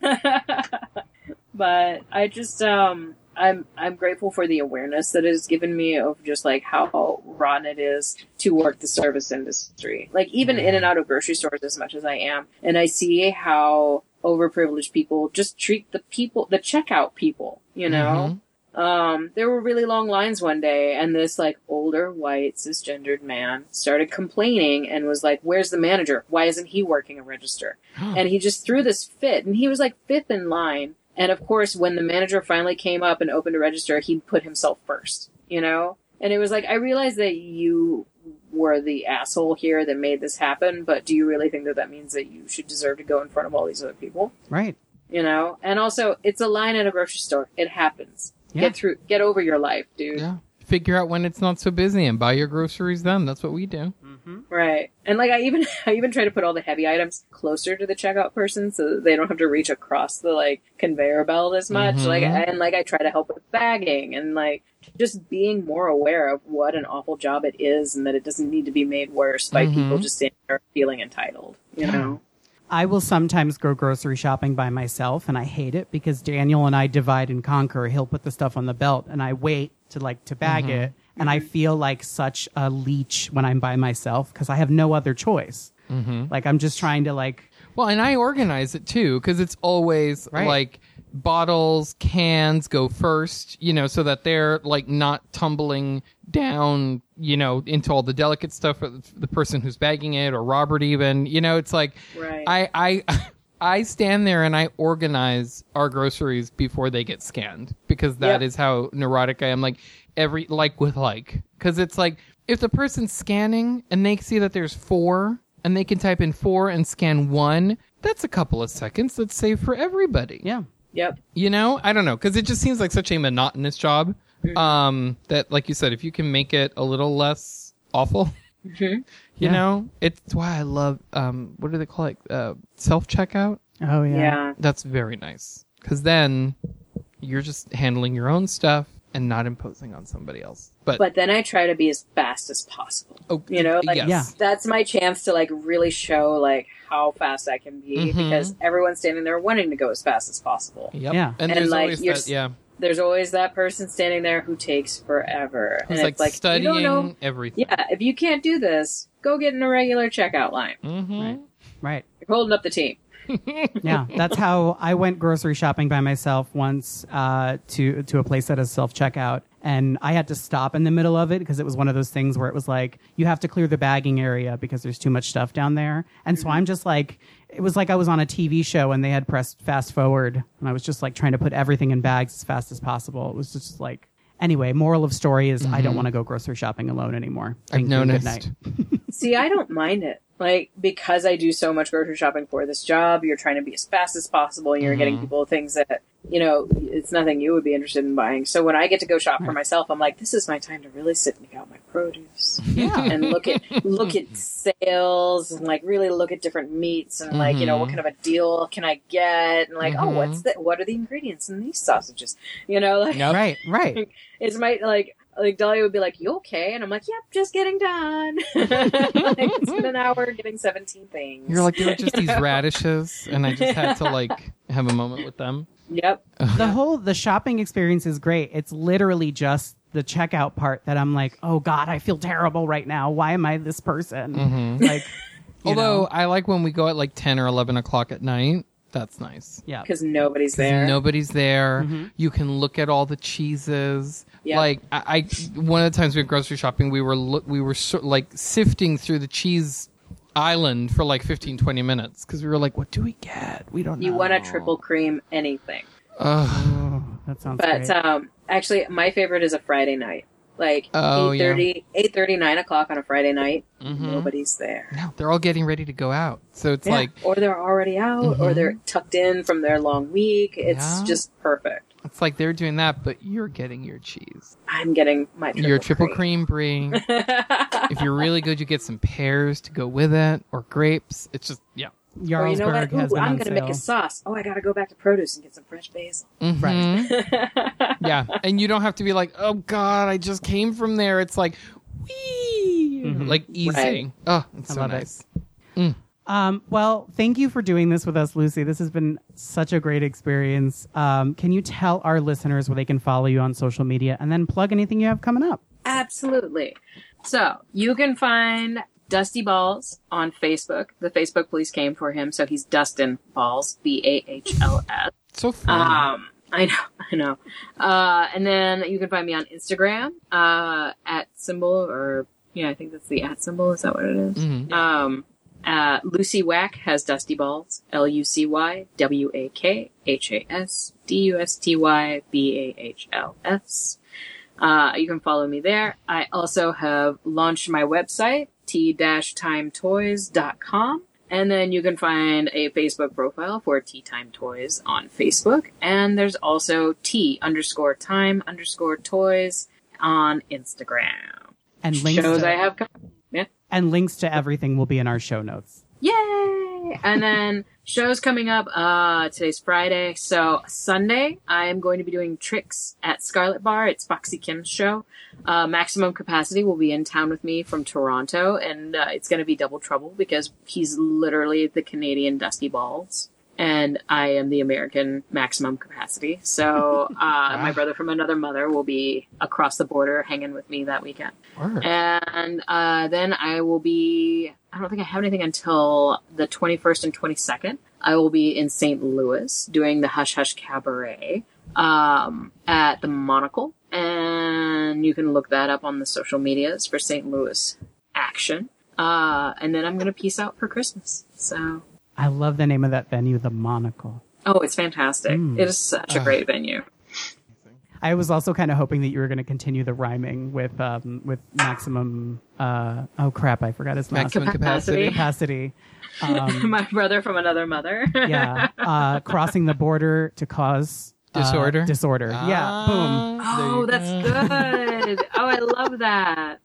but I just um I'm I'm grateful for the awareness that it has given me of just like how rotten it is to work the service industry. Like even in and out of grocery stores as much as I am. And I see how overprivileged people just treat the people the checkout people, you know? Um, there were really long lines one day, and this like older white cisgendered man started complaining and was like, "Where's the manager? Why isn't he working a register?" and he just threw this fit, and he was like fifth in line. And of course, when the manager finally came up and opened a register, he put himself first, you know. And it was like, I realized that you were the asshole here that made this happen, but do you really think that that means that you should deserve to go in front of all these other people? Right. You know. And also, it's a line at a grocery store. It happens. Yeah. Get through. Get over your life, dude. Yeah. Figure out when it's not so busy and buy your groceries then. That's what we do. Mm-hmm. Right. And like I even I even try to put all the heavy items closer to the checkout person so that they don't have to reach across the like conveyor belt as much. Mhm. Like and like I try to help with bagging and like just being more aware of what an awful job it is and that it doesn't need to be made worse by Mhm. people just standing there feeling entitled. You know? I will sometimes go grocery shopping by myself, and I hate it because Daniel and I divide and conquer. He'll put the stuff on the belt, and I wait to like to bag it, and I feel like such a leech when I'm by myself because I have no other choice. Mm-hmm. Like I'm just trying to like Well, and I organize it too because it's always Right. like bottles, cans go first, you know, so that they're like not tumbling down, you know, into all the delicate stuff for the person who's bagging it or Robert even, you know, it's like Right. I I I stand there and I organize our groceries before they get scanned because that is Yep. how neurotic I am. Like every like with like because it's like if the person's scanning and they see that there's four and they can type in four and scan one, that's a couple of seconds that's saved for everybody. yeah. Yep. You know, I don't know because it just seems like such a monotonous job. Um, that like you said, if you can make it a little less awful, Mhm. you Yeah. know, it's why I love um, what do they call it? Uh, self checkout. Oh yeah. Yeah. That's very nice because then you're just handling your own stuff and not imposing on somebody else. But, But then I try to be as fast as possible. oh, you know, like- yes. Yeah. that's my chance to like really show like how fast I can be Mhm. because everyone's standing there wanting to go as fast as possible. Yep. Yeah. And, And, like, you're that, yeah. There's always that person standing there who takes forever, Who's and like, it's like you don't studying know. everything. Yeah, if you can't do this, go get in a regular checkout line. Mm-hmm. Right. Right. You're holding up the team. yeah, that's how I went grocery shopping by myself once uh, to to a place that has self checkout, and I had to stop in the middle of it because it was one of those things where it was like you have to clear the bagging area because there's too much stuff down there, and so I'm just like it was like I was on a TV show and they had pressed fast forward, and I was just like trying to put everything in bags as fast as possible. It was just like. Anyway, moral of story is I don't want to go grocery shopping alone anymore. I've you and good noticed. night. See, I don't mind it. Like because I do so much grocery shopping for this job, you're trying to be as fast as possible, and you're getting Mhm. people things that you know it's nothing you would be interested in buying. So when I get to go shop for myself, I'm like, this is my time to really sit and pick out my produce. Yeah. and look at look at sales and like really look at different meats and like you know what Mhm. kind of a deal can I get and like oh Mhm. what's the what are the ingredients in these sausages you know like Yep. Right, right. it's my like like Dahlia would be like, "You okay?" And I'm like, "Yep, just getting done." like, it's been an hour getting 17 things. You're like, they were just these radishes, and I just had to like have a moment with them. Yep. Oh, the whole the shopping experience is great. It's literally just the checkout part that I'm like, oh god, I feel terrible right now. Why am I this person? Mm-hmm. Like, Although know, I like when we go at like ten or eleven o'clock at night. That's nice. yeah, Because nobody's there. Nobody's there. You can look at all the cheeses. Yep. Like I, I, one of the times we went grocery shopping, we were look, we were sort like sifting through the cheese island for like 15, 20 minutes because we were like, what do we get? We don't you know. want a triple cream anything. Ugh. oh, that sounds But great. um, actually, my favorite is a Friday night. Like Oh, yeah. 8.30, 8.30, 9 o'clock on a Friday night. Mhm. Nobody's there. No, they're all getting ready to go out. So it's Yeah. like or they're already out, or Mhm. they're tucked in from their long week. It's Yeah. just perfect. it's like they're doing that, but you're getting your cheese. I'm getting my triple your triple cream. cream brie. if you're really good, you get some pears to go with it or grapes. It's just yeah. Or you know what? Ooh, I'm going to make a sauce. Oh, I got to go back to produce and get some fresh basil. Mhm. yeah, and you don't have to be like, oh god, I just came from there. It's like, wee, Mhm. like easy. Right. Oh, it's I so love it. nice. Um, well, thank you for doing this with us, Lucy. This has been such a great experience. Um, can you tell our listeners where they can follow you on social media and then plug anything you have coming up? Absolutely. So you can find Dusty Balls on Facebook. The Facebook police came for him, so he's Dustin Balls, B A H L S. So fun. Um, I know, I know. Uh, and then you can find me on Instagram uh, at symbol or yeah, I think that's the at symbol. Is that what it is? Mhm. Um, uh, Lucy Wack has Dusty Balls. L U C Y W A K H A S D U S T Y B A H L S. Uh, you can follow me there. I also have launched my website, t-timetoys.com. And then you can find a Facebook profile for Tea Time Toys on Facebook. And there's also T underscore time underscore toys on Instagram. And links Shows to, I have come. Yeah. and links to everything will be in our show notes. Yay! And then shows coming up. Uh, today's Friday, so Sunday I am going to be doing tricks at Scarlet Bar. It's Foxy Kim's show. Uh, Maximum Capacity will be in town with me from Toronto, and uh, it's going to be double trouble because he's literally the Canadian Dusty Balls. And I am the American maximum capacity. So, uh, my brother from another mother will be across the border hanging with me that weekend. Word. And uh, then I will be, I don't think I have anything until the 21st and 22nd. I will be in St. Louis doing the Hush Hush Cabaret um, at the Monocle. And you can look that up on the social medias for St. Louis action. Uh, and then I'm going to peace out for Christmas. So, I love the name of that venue, the Monocle. oh, it's fantastic. Mm. It is such a Ugh. great venue. I was also kind of hoping that you were going to continue the rhyming with um, with maximum. Uh, oh crap! I forgot his Maximum Capacity. capacity. capacity. Um, My brother from another mother. yeah, uh, crossing the border to cause uh, Disorder? disorder. yeah, boom. Ah, Oh, you that's good. Oh, I love that.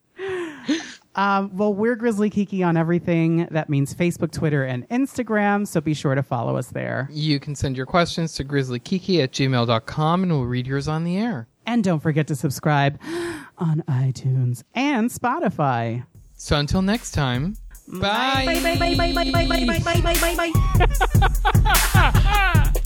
Um, well, we're Grizzly Kiki on everything. That means Facebook, Twitter, and Instagram. So be sure to follow us there. You can send your questions to grizzlykiki at gmail.com and we'll read yours on the air. And don't forget to subscribe on iTunes and Spotify. So until next time, bye. bye. bye, bye, bye, bye, bye, bye, bye, bye, bye, bye, bye.